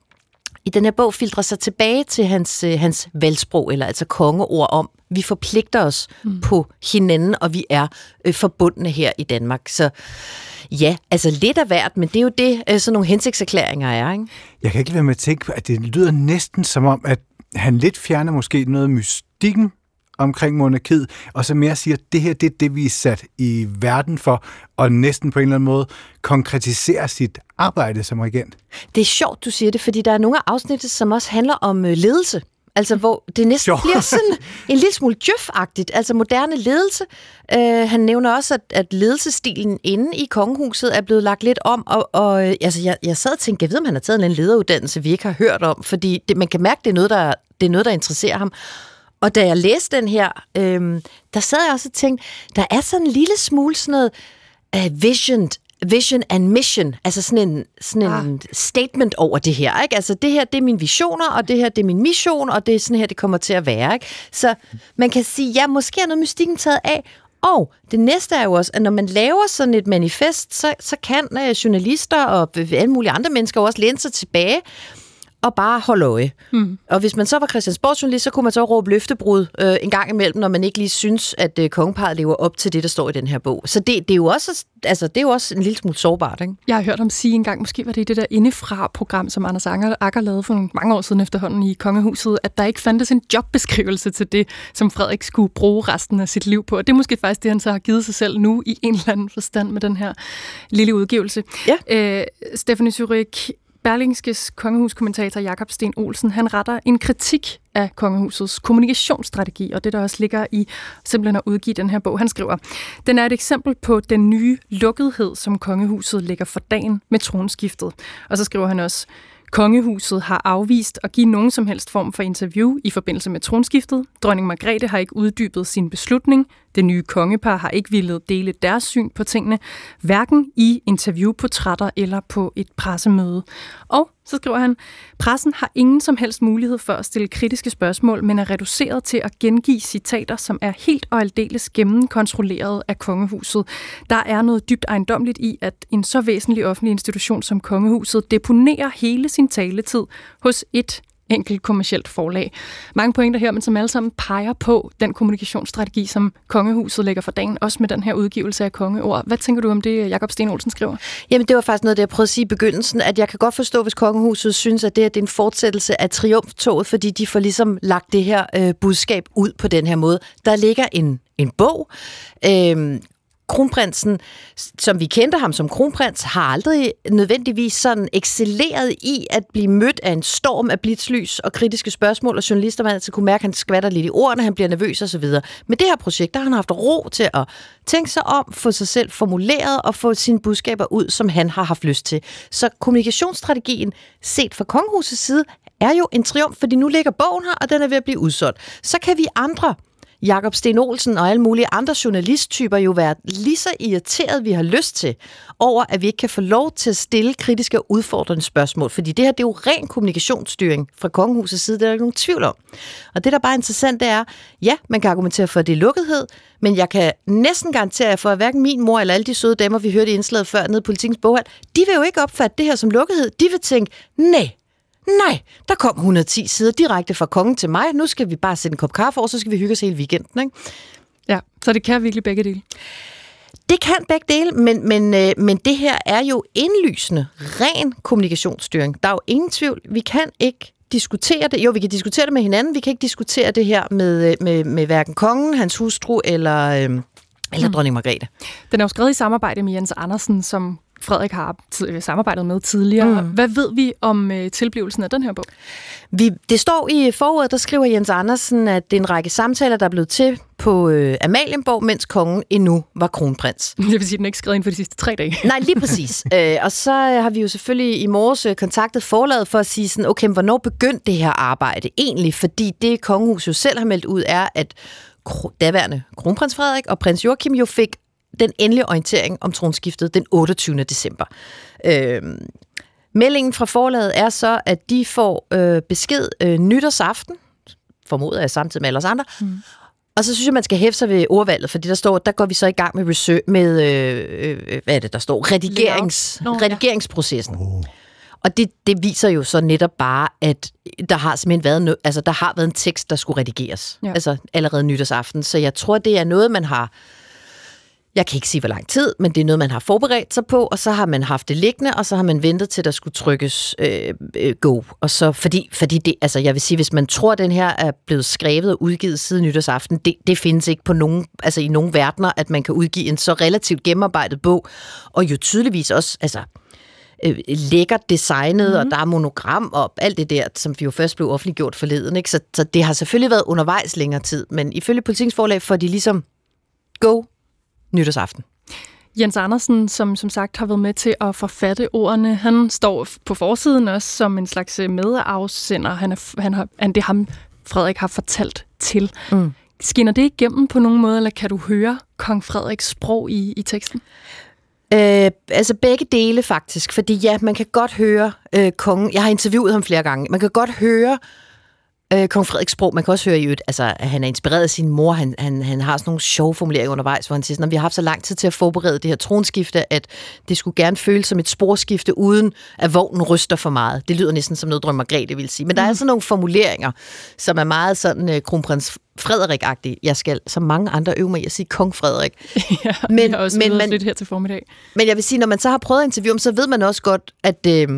i den her bog filtrer sig tilbage til hans, øh, hans valgsprog, eller altså kongeord om, vi forpligter os mm. på hinanden, og vi er øh, forbundne her i Danmark. Så ja, altså lidt af hvert, men det er jo det, øh, sådan nogle hensigtserklæringer er. Ikke? Jeg kan ikke være med at tænke på, at det lyder næsten som om, at han lidt fjerner måske noget mystikken omkring monarkiet, og så mere siger, at det her det er det, vi er sat i verden for, og næsten på en eller anden måde konkretisere sit arbejde som regent. Det er sjovt, du siger det, fordi der er nogle af afsnittet, som også handler om øh, ledelse. Altså, hvor det næsten jo. bliver sådan en lille smule djøf-agtigt, altså moderne ledelse. Uh, han nævner også, at, at ledelsestilen inde i kongehuset er blevet lagt lidt om, og, og øh, altså, jeg, jeg sad og tænkte, jeg ved, om han har taget en lederuddannelse, vi ikke har hørt om, fordi det, man kan mærke, det er noget, der, det er noget, der interesserer ham. Og da jeg læste den her, øhm, der sad jeg også og tænkte, der er sådan en lille smule sådan noget uh, vision, vision and mission, altså sådan en, sådan ah. en statement over det her. Ikke? Altså det her, det er mine visioner, og det her, det er min mission, og det er sådan her, det kommer til at være. Ikke? Så man kan sige, ja, måske er noget mystikken taget af, og det næste er jo også, at når man laver sådan et manifest, så, så kan uh, journalister og alle mulige andre mennesker også læne sig tilbage og bare holde øje. Mm. Og hvis man så var Christiansborgsjournalist, så kunne man så råbe løftebrud øh, en gang imellem, når man ikke lige synes, at øh, kongeparet lever op til det, der står i den her bog. Så det, det, er, jo også, altså, det er jo også en lille smule sårbart. Ikke? Jeg har hørt ham sige engang, måske var det i det der indefra-program, som Anders Anger, Akker lavede for nogle mange år siden efterhånden i Kongehuset, at der ikke fandtes en jobbeskrivelse til det, som Frederik skulle bruge resten af sit liv på. Og det er måske faktisk det, han så har givet sig selv nu i en eller anden forstand med den her lille udgivelse. Ja. Øh, Stephanie Zurich, Berlingskes kongehuskommentator Jakob Sten Olsen, han retter en kritik af kongehusets kommunikationsstrategi, og det der også ligger i simpelthen at udgive den her bog. Han skriver, den er et eksempel på den nye lukkethed, som kongehuset lægger for dagen med tronskiftet. Og så skriver han også, Kongehuset har afvist at give nogen som helst form for interview i forbindelse med tronskiftet. Dronning Margrethe har ikke uddybet sin beslutning. Det nye kongepar har ikke ville dele deres syn på tingene, hverken i interviewportrætter eller på et pressemøde. Og så skriver han, pressen har ingen som helst mulighed for at stille kritiske spørgsmål, men er reduceret til at gengive citater, som er helt og aldeles gennemkontrolleret af kongehuset. Der er noget dybt ejendomligt i, at en så væsentlig offentlig institution som kongehuset deponerer hele sin taletid hos et enkelt kommercielt forlag. Mange pointer her, men som alle sammen peger på den kommunikationsstrategi, som Kongehuset lægger for dagen, også med den her udgivelse af kongeord. Hvad tænker du om det, Jakob Sten Olsen skriver? Jamen, det var faktisk noget, det jeg prøvede at sige i begyndelsen, at jeg kan godt forstå, hvis Kongehuset synes, at det, er en fortsættelse af triumftoget, fordi de får ligesom lagt det her øh, budskab ud på den her måde. Der ligger en en bog. Øhm, kronprinsen, som vi kendte ham som kronprins, har aldrig nødvendigvis sådan excelleret i at blive mødt af en storm af blitzlys og kritiske spørgsmål, og journalister man altså kunne mærke, at han skvatter lidt i ordene, han bliver nervøs osv. Men det her projekt, der har han haft ro til at tænke sig om, få sig selv formuleret og få sine budskaber ud, som han har haft lyst til. Så kommunikationsstrategien, set fra kongehusets side, er jo en triumf, fordi nu ligger bogen her, og den er ved at blive udsolgt. Så kan vi andre Jakob Sten Olsen og alle mulige andre journalisttyper jo være lige så irriteret, vi har lyst til, over at vi ikke kan få lov til at stille kritiske og udfordrende spørgsmål. Fordi det her, det er jo ren kommunikationsstyring fra kongehusets side, det er der ikke nogen tvivl om. Og det, der bare er interessant, det er, ja, man kan argumentere for, at det er lukkethed, men jeg kan næsten garantere jer for, at hverken min mor eller alle de søde damer, vi hørte i indslaget før nede i politikens boghal, de vil jo ikke opfatte det her som lukkethed. De vil tænke, nej, Nej, der kom 110 sider direkte fra kongen til mig. Nu skal vi bare sætte en kop kaffe over, så skal vi hygge os hele weekenden. Ikke? Ja, så det kan virkelig begge dele. Det kan begge dele, men, men, øh, men det her er jo indlysende ren kommunikationsstyring. Der er jo ingen tvivl. Vi kan ikke diskutere det. Jo, vi kan diskutere det med hinanden. Vi kan ikke diskutere det her med, øh, med, med hverken kongen, hans hustru eller, øh, eller mm. dronning Margrethe. Den er jo skrevet i samarbejde med Jens Andersen, som Frederik har samarbejdet med tidligere. Mm. Hvad ved vi om øh, tilblivelsen af den her bog? Vi, det står i forordet, der skriver Jens Andersen, at det er en række samtaler, der er blevet til på øh, Amalienborg, mens kongen endnu var kronprins. [laughs] Det vil sige, at den ikke skrevet inden for de sidste tre dage. Nej, lige præcis. [laughs] øh, og så har vi jo selvfølgelig i morges øh, kontaktet forlaget for at sige sådan, okay, hvornår begyndte det her arbejde egentlig? Fordi det kongehus jo selv har meldt ud er, at daværende kronprins Frederik og prins Joachim jo fik den endelige orientering om tronskiftet den 28. december. Øh, Meldingen fra forlaget er så, at de får øh, besked øh, nytårsaften, formoder jeg samtidig med alle os andre, mm. Og så synes jeg, man skal hæfte sig ved ordvalget, fordi der står, der går vi så i gang med research, med, øh, øh, hvad er det, der står, redigerings, no, redigeringsprocessen. Oh. Og det, det viser jo så netop bare, at der har simpelthen været, no, altså, der har været en tekst, der skulle redigeres. Ja. Altså allerede nytårsaften. Så jeg tror, det er noget, man har jeg kan ikke sige, hvor lang tid, men det er noget, man har forberedt sig på, og så har man haft det liggende, og så har man ventet til, der skulle trykkes øh, øh, go. Og så, fordi, fordi det, altså jeg vil sige, hvis man tror, at den her er blevet skrevet og udgivet siden nytårsaften, det, det findes ikke på nogen, altså i nogen verdener, at man kan udgive en så relativt gennemarbejdet bog, og jo tydeligvis også, altså øh, lækkert designet, mm. og mhm. der er monogram og alt det der, som vi jo først blev offentliggjort forleden. Ikke? Så, så det har selvfølgelig været undervejs længere tid, men ifølge politiksforlag får de ligesom go nytårsaften. Jens Andersen, som som sagt har været med til at forfatte ordene, han står på forsiden også som en slags øh, medafsender. Han er, han har, han, det ham, Frederik har fortalt til. Mm. Skinner det igennem på nogen måde, eller kan du høre kong Frederiks sprog i, i teksten? Øh, altså begge dele faktisk, fordi ja, man kan godt høre øh, kongen, jeg har interviewet ham flere gange, man kan godt høre Øh, Kong Frederiks sprog, man kan også høre i øvrigt, altså, at han er inspireret af sin mor. Han, han, han har sådan nogle sjove formuleringer undervejs, hvor han siger, at vi har haft så lang tid til at forberede det her tronskifte, at det skulle gerne føles som et sporskifte, uden at vognen ryster for meget. Det lyder næsten som noget, drøm Margrethe vil sige. Men der er mm. sådan nogle formuleringer, som er meget sådan uh, kronprins Frederik-agtig. Jeg skal, som mange andre, øve mig i at sige kong Frederik. [laughs] ja, men, også men, man, lidt her til formiddag. Men jeg vil sige, når man så har prøvet at interviewe så ved man også godt, at... Øh,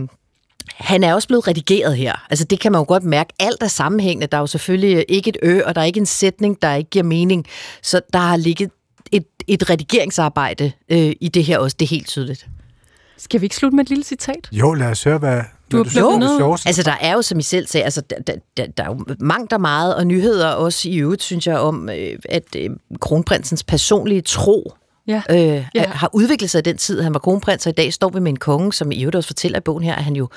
han er også blevet redigeret her. Altså det kan man jo godt mærke. Alt er sammenhængende. Der er jo selvfølgelig ikke et ø, og der er ikke en sætning, der ikke giver mening. Så der har ligget et, et redigeringsarbejde øh, i det her også. Det er helt tydeligt. Skal vi ikke slutte med et lille citat? Jo, lad os høre, hvad, du har blevet jo, altså der er jo, som I selv sagde, altså, der, der, der er jo mangt der meget, og nyheder også i øvrigt, synes jeg, om, øh, at øh, kronprinsens personlige tro ja. Øh, ja. har udviklet sig i den tid, han var kronprins, og i dag står vi med en konge, som i øvrigt også fortæller i bogen her, at han jo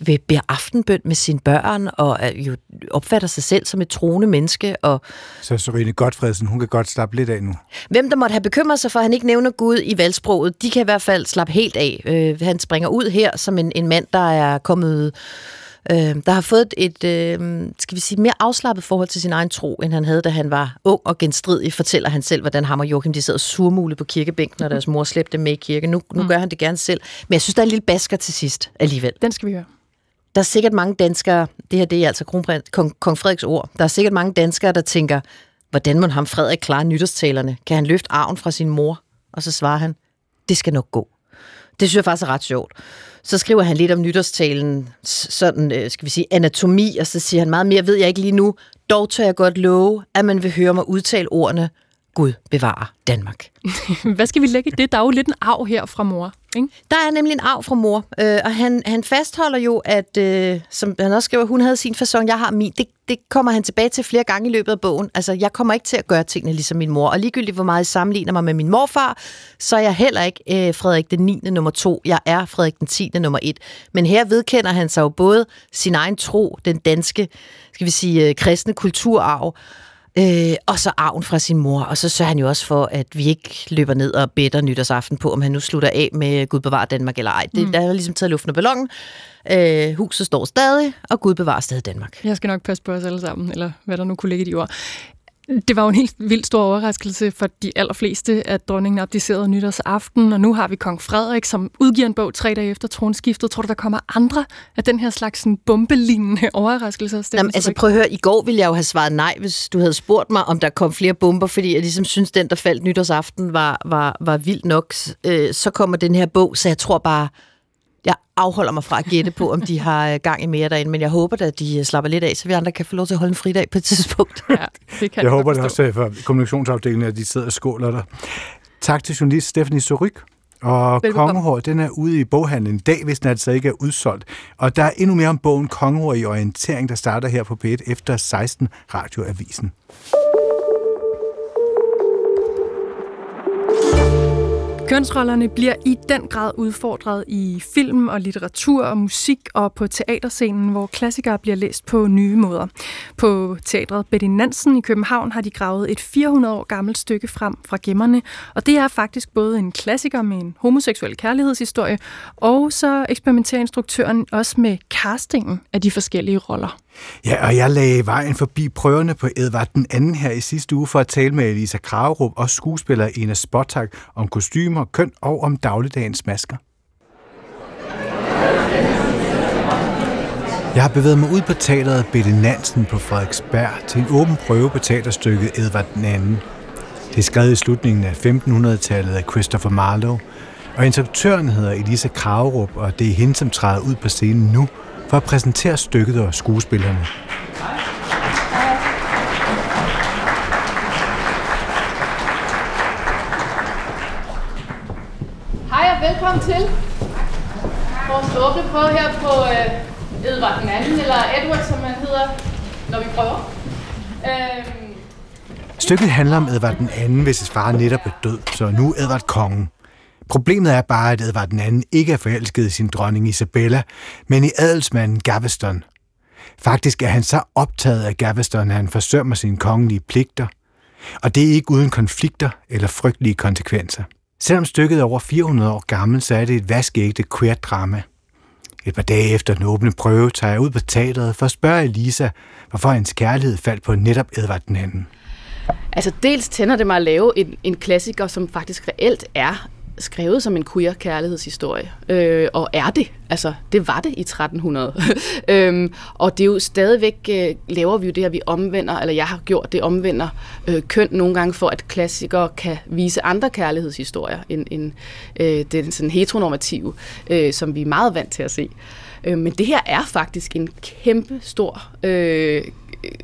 vil bede aftenbøn med sine børn, og jo opfatter sig selv som et troende menneske. Og Så Sorine Godfredsen, hun kan godt slappe lidt af nu. Hvem der måtte have bekymret sig for, at han ikke nævner Gud i valgsproget, de kan i hvert fald slappe helt af. Øh, han springer ud her som en, en mand, der er kommet øh, der har fået et, øh, skal vi sige, mere afslappet forhold til sin egen tro, end han havde, da han var ung og genstridig, fortæller han selv, hvordan ham og Joachim, de sad surmule på kirkebænken, når deres mor slæbte dem med i kirke. Nu, nu mm. gør han det gerne selv. Men jeg synes, der er en lille basker til sidst alligevel. Den skal vi høre. Der er sikkert mange danskere, det her det er altså kronprins, kong, kong Frederiks ord, der er sikkert mange danskere, der tænker, hvordan må ham Frederik klare nytårstalerne? Kan han løfte arven fra sin mor? Og så svarer han, det skal nok gå. Det synes jeg faktisk er ret sjovt. Så skriver han lidt om nytårstalen, sådan, øh, skal vi sige, anatomi, og så siger han meget mere, ved jeg ikke lige nu, dog tør jeg godt love, at man vil høre mig udtale ordene, Gud bevarer Danmark. [laughs] Hvad skal vi lægge i det? Der er jo lidt en arv her fra mor. Ikke? Der er nemlig en arv fra mor, øh, og han, han fastholder jo, at, øh, som han også skriver, hun havde sin fasong, jeg har min. Det, det kommer han tilbage til flere gange i løbet af bogen. Altså, jeg kommer ikke til at gøre tingene ligesom min mor, og ligegyldigt hvor meget jeg sammenligner mig med min morfar, så er jeg heller ikke øh, Frederik den 9. nummer 2. Jeg er Frederik den 10. nummer 1. Men her vedkender han sig jo både sin egen tro, den danske, skal vi sige, øh, kristne kulturarv, Øh, og så arven fra sin mor. Og så sørger han jo også for, at vi ikke løber ned og bedder nytårsaften på, om han nu slutter af med Gud bevarer Danmark eller ej. Det, mm. Der er ligesom taget luften af ballonen. Øh, huset står stadig, og Gud bevarer stadig Danmark. Jeg skal nok passe på os alle sammen, eller hvad der nu kunne ligge i de ord. Det var jo en helt vildt stor overraskelse for de allerfleste, at dronningen abdicerede nytårsaften, og nu har vi kong Frederik, som udgiver en bog tre dage efter tronskiftet. Tror du, der kommer andre af den her slags sådan, bombelignende overraskelser? Jamen, altså prøv at høre, i går ville jeg jo have svaret nej, hvis du havde spurgt mig, om der kom flere bomber, fordi jeg ligesom synes, den, der faldt nytårsaften, var, var, var vild nok. Øh, så kommer den her bog, så jeg tror bare, jeg afholder mig fra at gætte på, om de har øh, gang i mere derinde, men jeg håber at de øh, slapper lidt af, så vi andre kan få lov til at holde en fridag på et tidspunkt. [laughs] Ja, det kan jeg håber det også for kommunikationsafdelingen, at de sidder og skåler der. Tak til journalist Stephanie Soryk. Og Kongehår, den er ude i boghandlen i dag, hvis den altså ikke er udsolgt. Og der er endnu mere om bogen Kongehår i orientering, der starter her på P1 efter 16 radioavisen. Kønsrollerne bliver i den grad udfordret i film og litteratur og musik og på teaterscenen, hvor klassikere bliver læst på nye måder. På teatret Betty Nansen i København har de gravet et 400 år gammelt stykke frem fra gemmerne, og det er faktisk både en klassiker med en homoseksuel kærlighedshistorie, og så eksperimenterer instruktøren også med castingen af de forskellige roller. Ja, og jeg lagde vejen forbi prøverne på Edvard den anden her i sidste uge for at tale med Elisa Kragerup og skuespiller Ina Spottak om kostymer, køn og om dagligdagens masker. Jeg har bevæget mig ud på teateret Bette Nansen på Frederiksberg til en åben prøve på teaterstykket Edvard den anden. Det er skrevet i slutningen af 1500-tallet af Christopher Marlowe, og instruktøren hedder Elisa Kragerup, og det er hende, som træder ud på scenen nu – for at præsentere stykket og skuespillerne. Hej og velkommen til vores åbne prøve her på øh, Edvard den anden, eller Edward, som man hedder, når vi prøver. Øhm. Stykket handler om Edvard den anden, hvis hans far netop er død, så nu Edvard kongen. Problemet er bare, at Edvard den anden ikke er forelsket i sin dronning Isabella, men i adelsmanden Gaveston. Faktisk er han så optaget af Gaveston, at han forsømmer sine kongelige pligter. Og det er ikke uden konflikter eller frygtelige konsekvenser. Selvom stykket er over 400 år gammelt, så er det et vaskeægte queer-drama. Et par dage efter den åbne prøve tager jeg ud på teateret for at spørge Elisa, hvorfor hendes kærlighed faldt på netop Edvard den anden. Altså dels tænder det mig at lave en, en klassiker, som faktisk reelt er skrevet som en queer kærlighedshistorie, øh, og er det. Altså, det var det i 1300. [laughs] øhm, og det er jo stadigvæk, øh, laver vi jo det her, vi omvender, eller jeg har gjort det, omvender øh, køn nogle gange, for at klassikere kan vise andre kærlighedshistorier, end, end øh, den sådan heteronormative, øh, som vi er meget vant til at se. Øh, men det her er faktisk en kæmpe stor øh,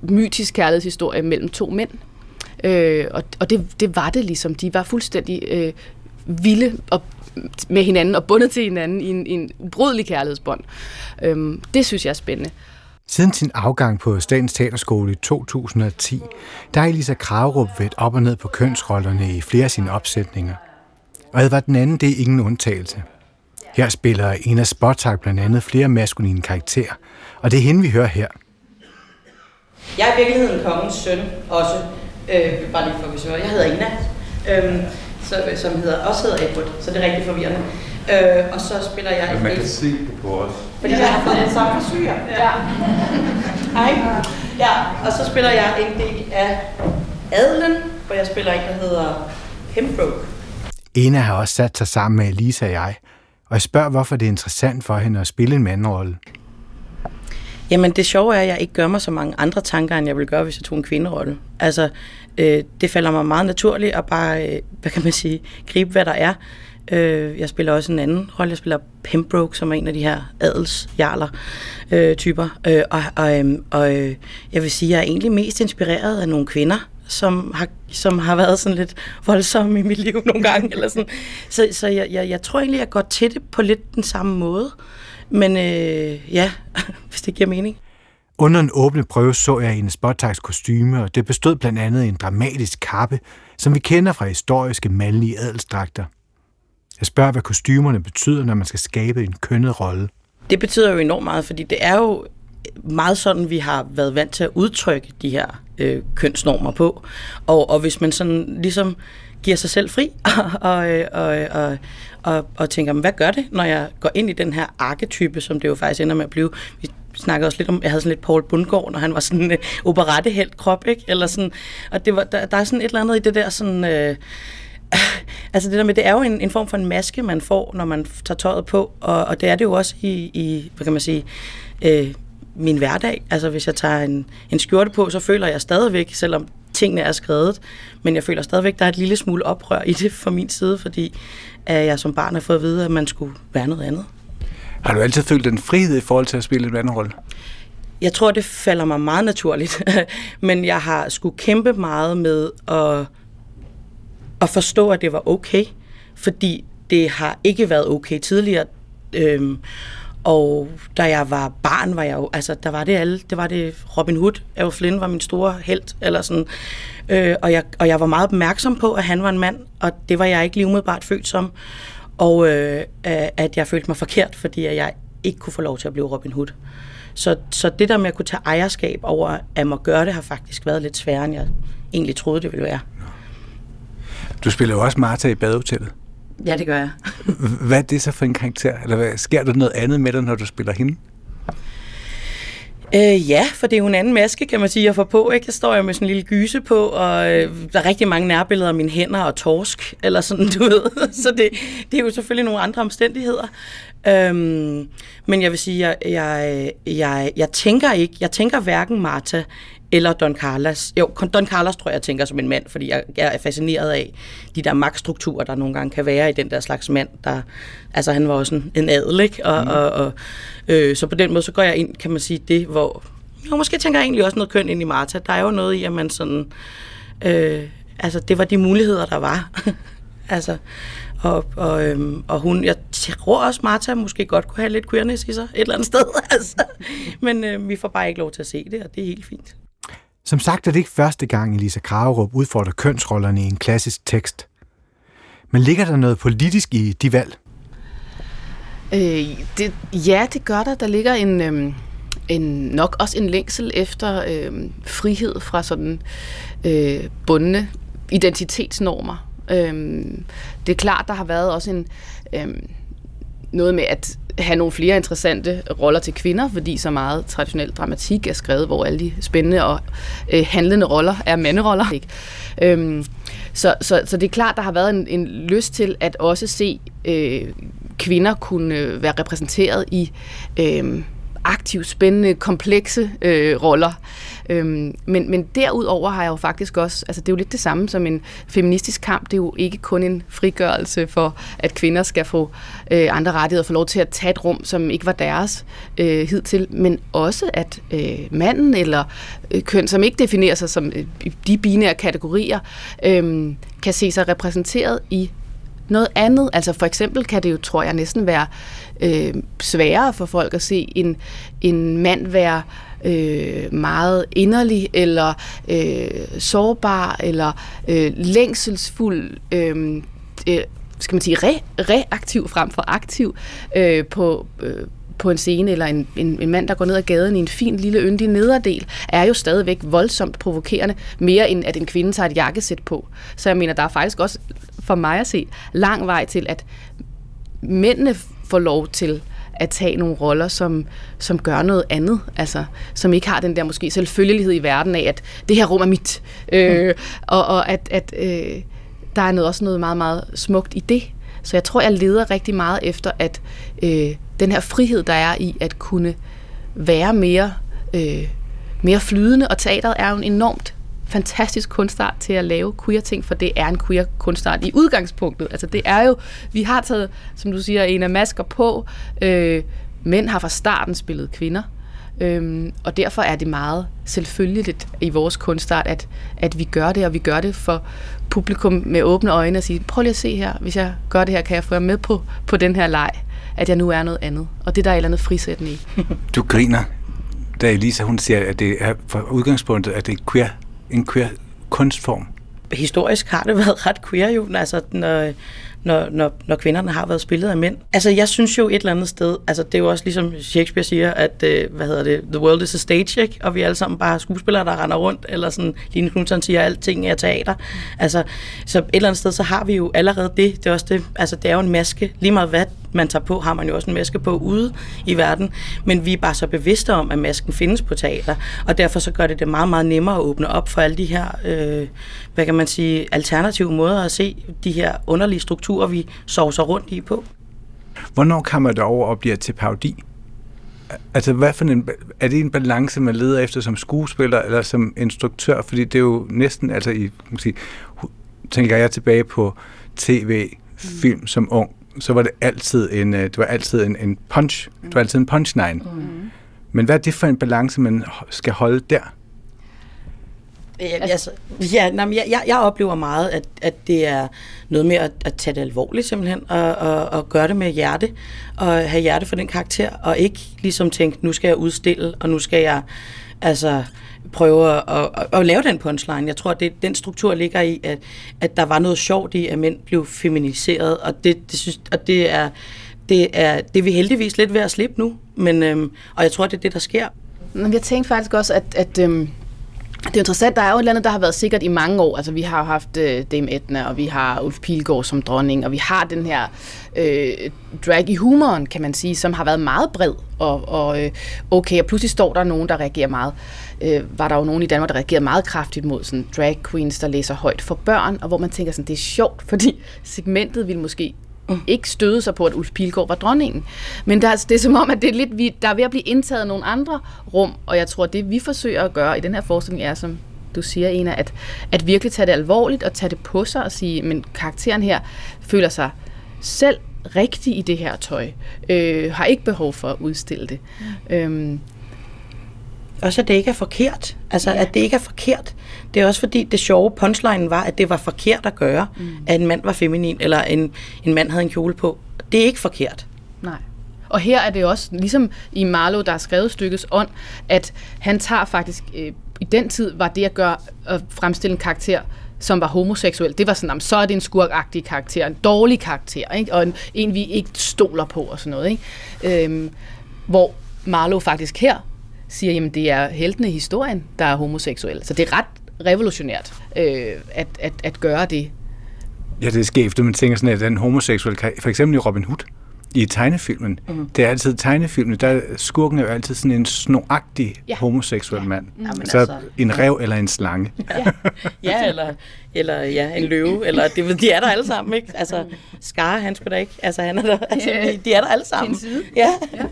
mytisk kærlighedshistorie mellem to mænd, Øh, og og det, det var det ligesom. De var fuldstændig øh, vilde og med hinanden og bundet til hinanden i en, i en ubrydelig kærlighedsbånd. Øhm, det synes jeg er spændende. Siden sin afgang på Statens Teaterskole i 2010, der har Elisa Kragerup været op og ned på kønsrollerne i flere af sine opsætninger. Og Edvard den anden, det er ingen undtagelse. Her spiller Ina Spottak blandt andet flere maskuline karakterer, og det er hende, vi hører her. Jeg er i virkeligheden kongens søn også, øh, bare lige for at vi Jeg hedder Ina. Øhm, så, som hedder, også hedder Edward, så det er rigtig forvirrende. Øh, og så spiller jeg... Men man kan se det på os. Fordi ja. jeg har fået den samme frisyr. Ja. [laughs] Hej. Ja, og så spiller jeg en del af Adlen, hvor jeg spiller en, der hedder Pembroke. Ena har også sat sig sammen med Lisa og jeg, og jeg spørger, hvorfor det er interessant for hende at spille en mandrolle. Jamen det sjove er, at jeg ikke gør mig så mange andre tanker, end jeg ville gøre, hvis jeg tog en kvinderolle. Altså, øh, det falder mig meget naturligt at bare, øh, hvad kan man sige, gribe, hvad der er. Øh, jeg spiller også en anden rolle. Jeg spiller Pembroke, som er en af de her adelsjarler øh, typer. Øh, og og, øh, og øh, jeg vil sige, at jeg er egentlig mest inspireret af nogle kvinder, som har, som har været sådan lidt voldsomme i mit liv nogle gange. eller sådan. Så, så jeg, jeg, jeg tror egentlig, jeg går til det på lidt den samme måde. Men øh, ja, det giver mening. Under en åbne prøve så jeg en Spottaks kostyme, og det bestod blandt andet af en dramatisk kappe, som vi kender fra historiske mandlige adelsdragter. Jeg spørger, hvad kostymerne betyder, når man skal skabe en kønnet rolle. Det betyder jo enormt meget, fordi det er jo meget sådan, vi har været vant til at udtrykke de her øh, kønsnormer på. Og, og hvis man sådan ligesom giver sig selv fri [laughs] og, og, og, og, og tænker, hvad gør det, når jeg går ind i den her arketype, som det jo faktisk ender med at blive. Snakkede også lidt om, jeg havde sådan lidt Paul Bundgaard, når han var sådan en øh, operettehelt krop, ikke? Eller sådan, og det var, der, der er sådan et eller andet i det der sådan... Øh, [laughs] altså det der med, det er jo en, en form for en maske, man får, når man tager tøjet på, og, og det er det jo også i, i hvad kan man sige, øh, min hverdag. Altså hvis jeg tager en, en skjorte på, så føler jeg stadigvæk, selvom tingene er skrevet, men jeg føler stadigvæk, der er et lille smule oprør i det fra min side, fordi at jeg som barn har fået at vide, at man skulle være noget andet. Har du altid følt den frihed i forhold til at spille en anden rolle? Jeg tror, det falder mig meget naturligt, [laughs] men jeg har skulle kæmpe meget med at, at forstå, at det var okay, fordi det har ikke været okay tidligere. Øhm, og da jeg var barn, var jeg jo, altså der var det alle, det var det Robin Hood, Errol Flynn var min store held, eller sådan, øh, og, jeg, og jeg var meget opmærksom på, at han var en mand, og det var jeg ikke lige umiddelbart født som, og øh, at jeg følte mig forkert, fordi jeg ikke kunne få lov til at blive Robin Hood. Så, så det der med at kunne tage ejerskab over, at må gøre det, har faktisk været lidt sværere, end jeg egentlig troede, det ville være. Du spiller jo også Martha i badehotellet. Ja, det gør jeg. hvad er det så for en karakter? Eller hvad, sker der noget andet med dig, når du spiller hende? Øh, ja, for det er jo en anden maske, kan man sige, jeg får på. Ikke? Jeg står jo med sådan en lille gyse på, og øh, der er rigtig mange nærbilleder af mine hænder og torsk, eller sådan, du ved. [laughs] Så det, det er jo selvfølgelig nogle andre omstændigheder. Øhm, men jeg vil sige, jeg, jeg, øh, jeg, jeg tænker ikke, jeg tænker hverken Martha eller Don Carlos. Jo, Don Carlos tror jeg, jeg tænker som en mand, fordi jeg, jeg er fascineret af de der magtstrukturer, der nogle gange kan være i den der slags mand. Der, altså han var også en, en adel, ikke? Og, mm. og, og, øh, så på den måde, så går jeg ind, kan man sige, det, hvor... Jo, måske tænker jeg egentlig også noget køn ind i Martha. Der er jo noget i, at man sådan... Øh, altså, det var de muligheder, der var. [laughs] altså, og, og, øhm, og hun, jeg tror også, Martha måske godt kunne have lidt queerness i sig et eller andet sted. [laughs] Altså. Men øh, vi får bare ikke lov til at se det, og det er helt fint. Som sagt er det ikke første gang, Elisa Kragerup udfordrer kønsrollerne i en klassisk tekst. Men ligger der noget politisk i de valg? Øh, det, ja, det gør der. Der ligger en, øh, en nok også en længsel efter øh, frihed fra sådan øh, bundne identitetsnormer. Øh, det er klart, der har været også en øh, noget med at have nogle flere interessante roller til kvinder, fordi så meget traditionel dramatik er skrevet, hvor alle de spændende og øh, handlende roller er manderoller. Ikke? Øhm, så, så, så det er klart, der har været en, en lyst til at også se øh, kvinder kunne øh, være repræsenteret i øh, aktivt, spændende, komplekse øh, roller. Øhm, men, men derudover har jeg jo faktisk også, altså det er jo lidt det samme som en feministisk kamp, det er jo ikke kun en frigørelse for, at kvinder skal få øh, andre rettigheder, få lov til at tage et rum, som ikke var deres øh, hidtil, men også at øh, manden eller øh, køn, som ikke definerer sig som øh, de binære kategorier, øh, kan se sig repræsenteret i noget andet. Altså for eksempel kan det jo, tror jeg, næsten være øh, sværere for folk at se en, en mand være øh, Øh, meget inderlig eller øh, sårbar eller øh, længselsfuld, øh, øh, skal man sige, re, reaktiv frem for aktiv øh, på, øh, på en scene, eller en, en, en mand, der går ned ad gaden i en fin lille yndig nederdel, er jo stadigvæk voldsomt provokerende, mere end at en kvinde tager et jakkesæt på. Så jeg mener, der er faktisk også, for mig at se, lang vej til, at mændene får lov til at tage nogle roller, som, som gør noget andet, altså som ikke har den der måske selvfølgelighed i verden af, at det her rum er mit, øh, og, og at, at øh, der er noget, også noget meget, meget smukt i det. Så jeg tror, jeg leder rigtig meget efter, at øh, den her frihed, der er i at kunne være mere, øh, mere flydende, og teateret er jo en enormt fantastisk kunstart til at lave queer ting, for det er en queer kunstart i udgangspunktet. Altså det er jo, vi har taget, som du siger, en af masker på. Øh, mænd har fra starten spillet kvinder, Øhm, og derfor er det meget selvfølgeligt i vores kunstart, at, at vi gør det, og vi gør det for publikum med åbne øjne og sige, prøv lige at se her, hvis jeg gør det her, kan jeg få jer med på, på den her leg, at jeg nu er noget andet. Og det der er et eller andet frisættende i. [laughs] Du griner, da Elisa hun siger, at det er for udgangspunktet, at det er queer en queer kunstform? Historisk har det [laughs] været ret queer jo, altså når, når, når, når kvinderne har været spillet af mænd. Altså jeg synes jo et eller andet sted, altså det er jo også ligesom Shakespeare siger, at øh, hvad hedder det, the world is a stage, ikke? og vi er alle sammen bare skuespillere, der render rundt, eller sådan, Line Knudsen siger, at alting er teater. Altså, så et eller andet sted, så har vi jo allerede det, det er også det, altså det er jo en maske, lige meget hvad man tager på, har man jo også en maske på ude i verden, men vi er bare så bevidste om, at masken findes på teater, og derfor så gør det det meget, meget nemmere at åbne op for alle de her, øh, hvad kan man sige, alternative måder at se de her underlige strukturer, vi sovser rundt i på. Hvornår kommer det over og bliver til parodi? Altså, hvad for en, er det en balance, man leder efter som skuespiller eller som instruktør? Fordi det er jo næsten, altså, i, man sige, tænker jeg tilbage på tv, film som ung, så var det altid en, øh, det var altid en, en punch. Det var altid en punchline. Mm. Men hvad er det for en balance, man skal holde der? Altså, ja, nej, jeg, jeg, jeg oplever meget, at, at det er noget med at, at tage det alvorligt simpelthen, og, og, og gøre det med hjerte, og have hjerte for den karakter, og ikke ligesom tænke, nu skal jeg udstille, og nu skal jeg altså prøve at, at, at, lave den punchline. Jeg tror, at det, den struktur ligger i, at, at der var noget sjovt i, at mænd blev feminiseret, og det, det, synes, og det er det er, det er vi heldigvis lidt ved at slippe nu, men, øhm, og jeg tror, det er det, der sker. Men jeg tænkte faktisk også, at, at øhm, det er interessant, der er jo et eller andet, der har været sikkert i mange år. Altså, vi har jo haft øh, Dame Edna, og vi har Ulf Pilgaard som dronning, og vi har den her øh, drag i humoren, kan man sige, som har været meget bred. Og, og øh, okay, og pludselig står der nogen, der reagerer meget. Øh, var der jo nogen i Danmark, der reagerede meget kraftigt mod sådan drag queens, der læser højt for børn, og hvor man tænker sådan, det er sjovt, [laughs] fordi segmentet vil måske mm. ikke støde sig på, at Ulf Pilgaard var dronningen. Men der, det er som om, at det er lidt, vi, der er ved at blive indtaget nogle andre rum, og jeg tror, at det vi forsøger at gøre i den her forskning er, som du siger, Ena, at, at virkelig tage det alvorligt og tage det på sig og sige, men karakteren her føler sig selv rigtig i det her tøj, øh, har ikke behov for at udstille det. Mm. Øhm, også at det ikke er forkert. Altså, ja. at det ikke er forkert. Det er også fordi, det sjove punchline var, at det var forkert at gøre, mm. at en mand var feminin, eller en, en mand havde en kjole på. Det er ikke forkert. Nej. Og her er det også, ligesom i Marlowe, der har skrevet stykkets ånd, at han tager faktisk, øh, i den tid var det at gøre, at fremstille en karakter, som var homoseksuel, det var sådan, jamen, så er det en skurkagtig karakter, en dårlig karakter, ikke? og en, en, vi ikke stoler på og sådan noget. Ikke? Øhm, hvor Marlowe faktisk her siger, jamen det er heltene i historien, der er homoseksuelle. Så det er ret revolutionært øh, at, at, at gøre det. Ja, det er skævt, man tænker sådan, at den homoseksuelle, for eksempel i Robin Hood, i tegnefilmen. Mm. Det er altid tegnefilmen, der skurken er jo altid sådan en snoragtig ja. homoseksuel ja. mand. Mm. Jamen, så altså, en rev eller en slange. Ja, ja eller, eller ja, en løve, eller det, de er der alle sammen, ikke? Altså, Skar, han skulle da ikke, altså han er der, altså, de, de er der alle sammen. Side. Ja. ja.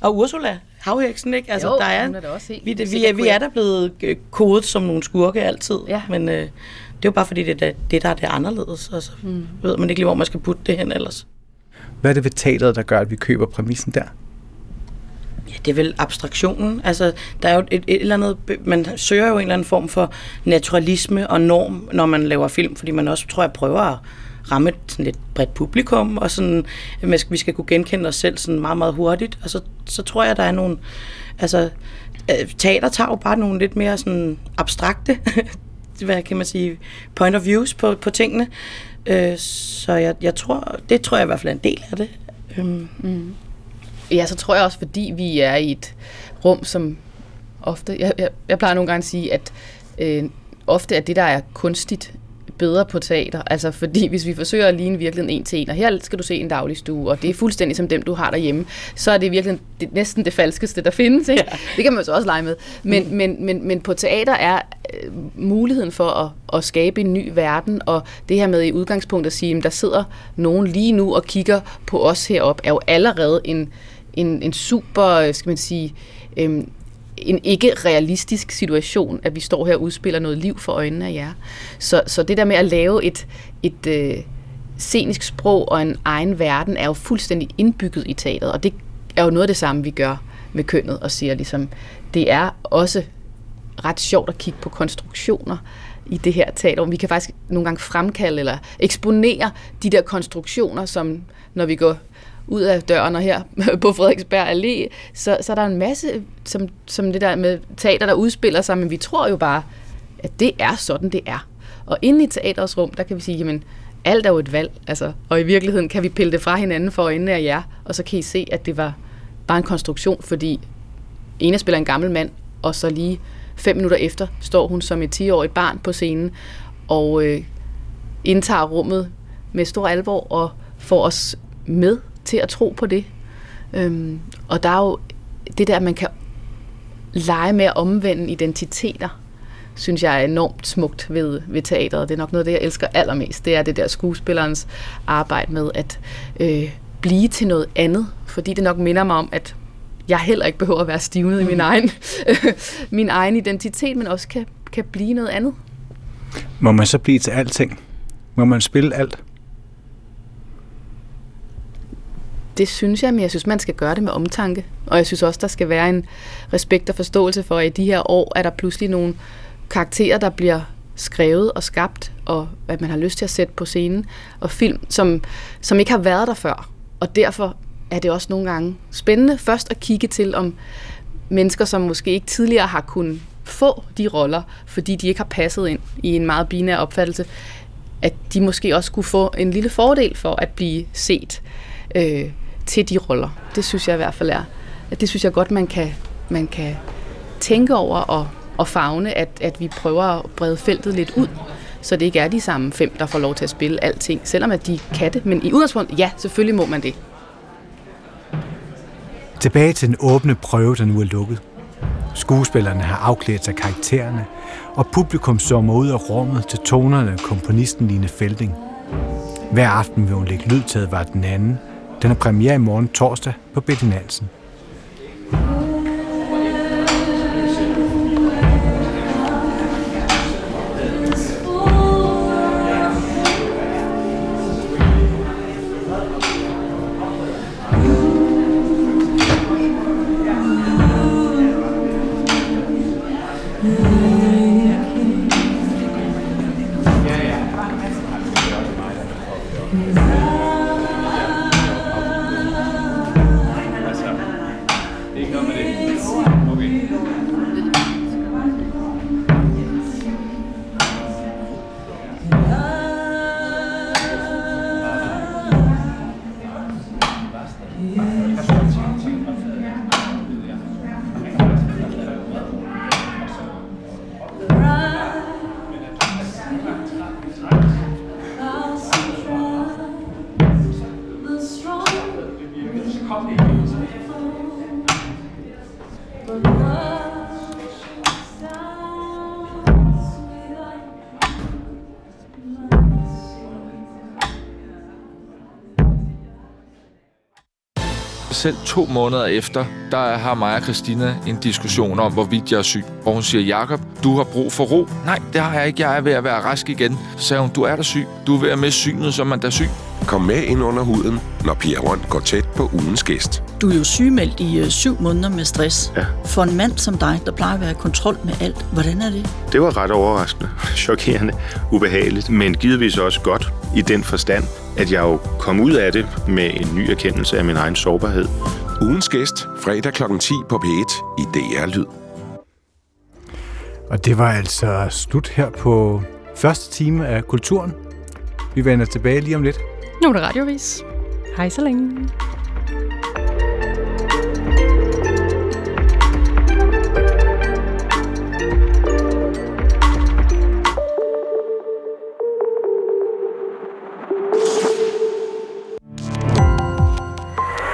Og Ursula, havheksen, ikke? Altså, jo, der er, er også helt vi, det, vi, er, vi er der blevet øh, kodet som nogle skurke altid, ja. men øh, det er jo bare fordi, det er det, der er det anderledes, og så mm. ved man ikke lige, hvor man skal putte det hen ellers. Hvad er det ved teateret, der gør, at vi køber præmissen der? Ja, det er vel abstraktionen. Altså, der er jo et, et eller andet, man søger jo en eller anden form for naturalisme og norm, når man laver film, fordi man også, tror jeg, prøver at ramme et sådan lidt bredt publikum, og sådan, vi skal kunne genkende os selv sådan meget, meget hurtigt. Og så, så tror jeg, der er nogle... Altså, øh, teater tager jo bare nogle lidt mere sådan abstrakte, [laughs] hvad kan man sige, point of views på, på tingene. Øh, så jeg, jeg tror, det tror jeg i hvert fald er en del af det. Øhm. Mm. Ja, så tror jeg også, fordi vi er i et rum, som ofte, jeg, jeg, jeg plejer nogle gange at sige, at øh, ofte er det, der er kunstigt bedre på teater. Altså fordi hvis vi forsøger at ligne virkelig en til en, og her skal du se en daglig stue, og det er fuldstændig som dem, du har derhjemme, så er det virkelig det, næsten det falskeste, der findes. Ikke? Ja. Det kan man jo så også lege med. Men, mm. men, men, men på teater er øh, muligheden for at, at skabe en ny verden, og det her med i udgangspunkt at sige, at der sidder nogen lige nu og kigger på os heroppe, er jo allerede en, en, en super, skal man sige, øhm, en ikke realistisk situation, at vi står her og udspiller noget liv for øjnene af jer. Så, så det der med at lave et, et øh, scenisk sprog og en egen verden, er jo fuldstændig indbygget i teateret, og det er jo noget af det samme, vi gør med kønnet, og siger ligesom, det er også ret sjovt at kigge på konstruktioner i det her teater. Vi kan faktisk nogle gange fremkalde eller eksponere de der konstruktioner, som når vi går ud af døren og her [laughs] på Frederiksberg Allé, så, så er der en masse, som, som det der med teater, der udspiller sig, men vi tror jo bare, at det er sådan, det er. Og inde i teaterets rum, der kan vi sige, jamen, alt er jo et valg, altså, og i virkeligheden kan vi pille det fra hinanden for øjnene af jer, og så kan I se, at det var bare en konstruktion, fordi Ena spiller en gammel mand, og så lige fem minutter efter står hun som et 10-årigt barn på scenen, og øh, indtager rummet med stor alvor og får os med til at tro på det. Øhm, og der er jo det der, at man kan lege med at omvende identiteter, synes jeg er enormt smukt ved, ved teateret. Det er nok noget af det, jeg elsker allermest. Det er det der skuespillerens arbejde med at øh, blive til noget andet. Fordi det nok minder mig om, at jeg heller ikke behøver at være stivnet mm. i min egen, [laughs] min egen identitet, men også kan, kan blive noget andet. Må man så blive til alting? Må man spille alt? Det synes jeg, men jeg synes, man skal gøre det med omtanke. Og jeg synes også, der skal være en respekt og forståelse for, at i de her år er der pludselig nogle karakterer, der bliver skrevet og skabt, og at man har lyst til at sætte på scenen, og film, som, som ikke har været der før. Og derfor er det også nogle gange spændende først at kigge til, om mennesker, som måske ikke tidligere har kunnet få de roller, fordi de ikke har passet ind i en meget binær opfattelse, at de måske også kunne få en lille fordel for at blive set øh, til de roller. Det synes jeg i hvert fald er. At det synes jeg godt, man kan, man kan tænke over og, og fagne, at, at vi prøver at brede feltet lidt ud, så det ikke er de samme fem, der får lov til at spille alting, selvom at de kan det. Men i udgangspunkt, ja, selvfølgelig må man det. Tilbage til den åbne prøve, der nu er lukket. Skuespillerne har afklædt sig karaktererne, og publikum sommer ud af rummet til tonerne af komponisten Line Felding. Hver aften vil hun lægge lyd til var den anden. Den er premiere i morgen torsdag på Betty Nansen. Selv to måneder efter, der har mig og Christina en diskussion om, hvorvidt jeg er syg. Og hun siger, Jakob, du har brug for ro. Nej, det har jeg ikke. Jeg er ved at være rask igen. Så sagde hun, du er da syg. Du er ved at miste synet, som man er syg. Kom med ind under huden, når Pia Rønt går tæt på ugens gæst. Du er jo sygemeldt i øh, syv måneder med stress. Ja. For en mand som dig, der plejer at være i kontrol med alt, hvordan er det? Det var ret overraskende, [laughs] chokerende, ubehageligt, men givetvis også godt i den forstand, at jeg jo kom ud af det med en ny erkendelse af min egen sårbarhed. Ugens gæst, fredag kl. 10 på P1 i DR Lyd. Og det var altså slut her på første time af Kulturen. Vi vender tilbage lige om lidt. Nu er det radiovis. Hej så længe.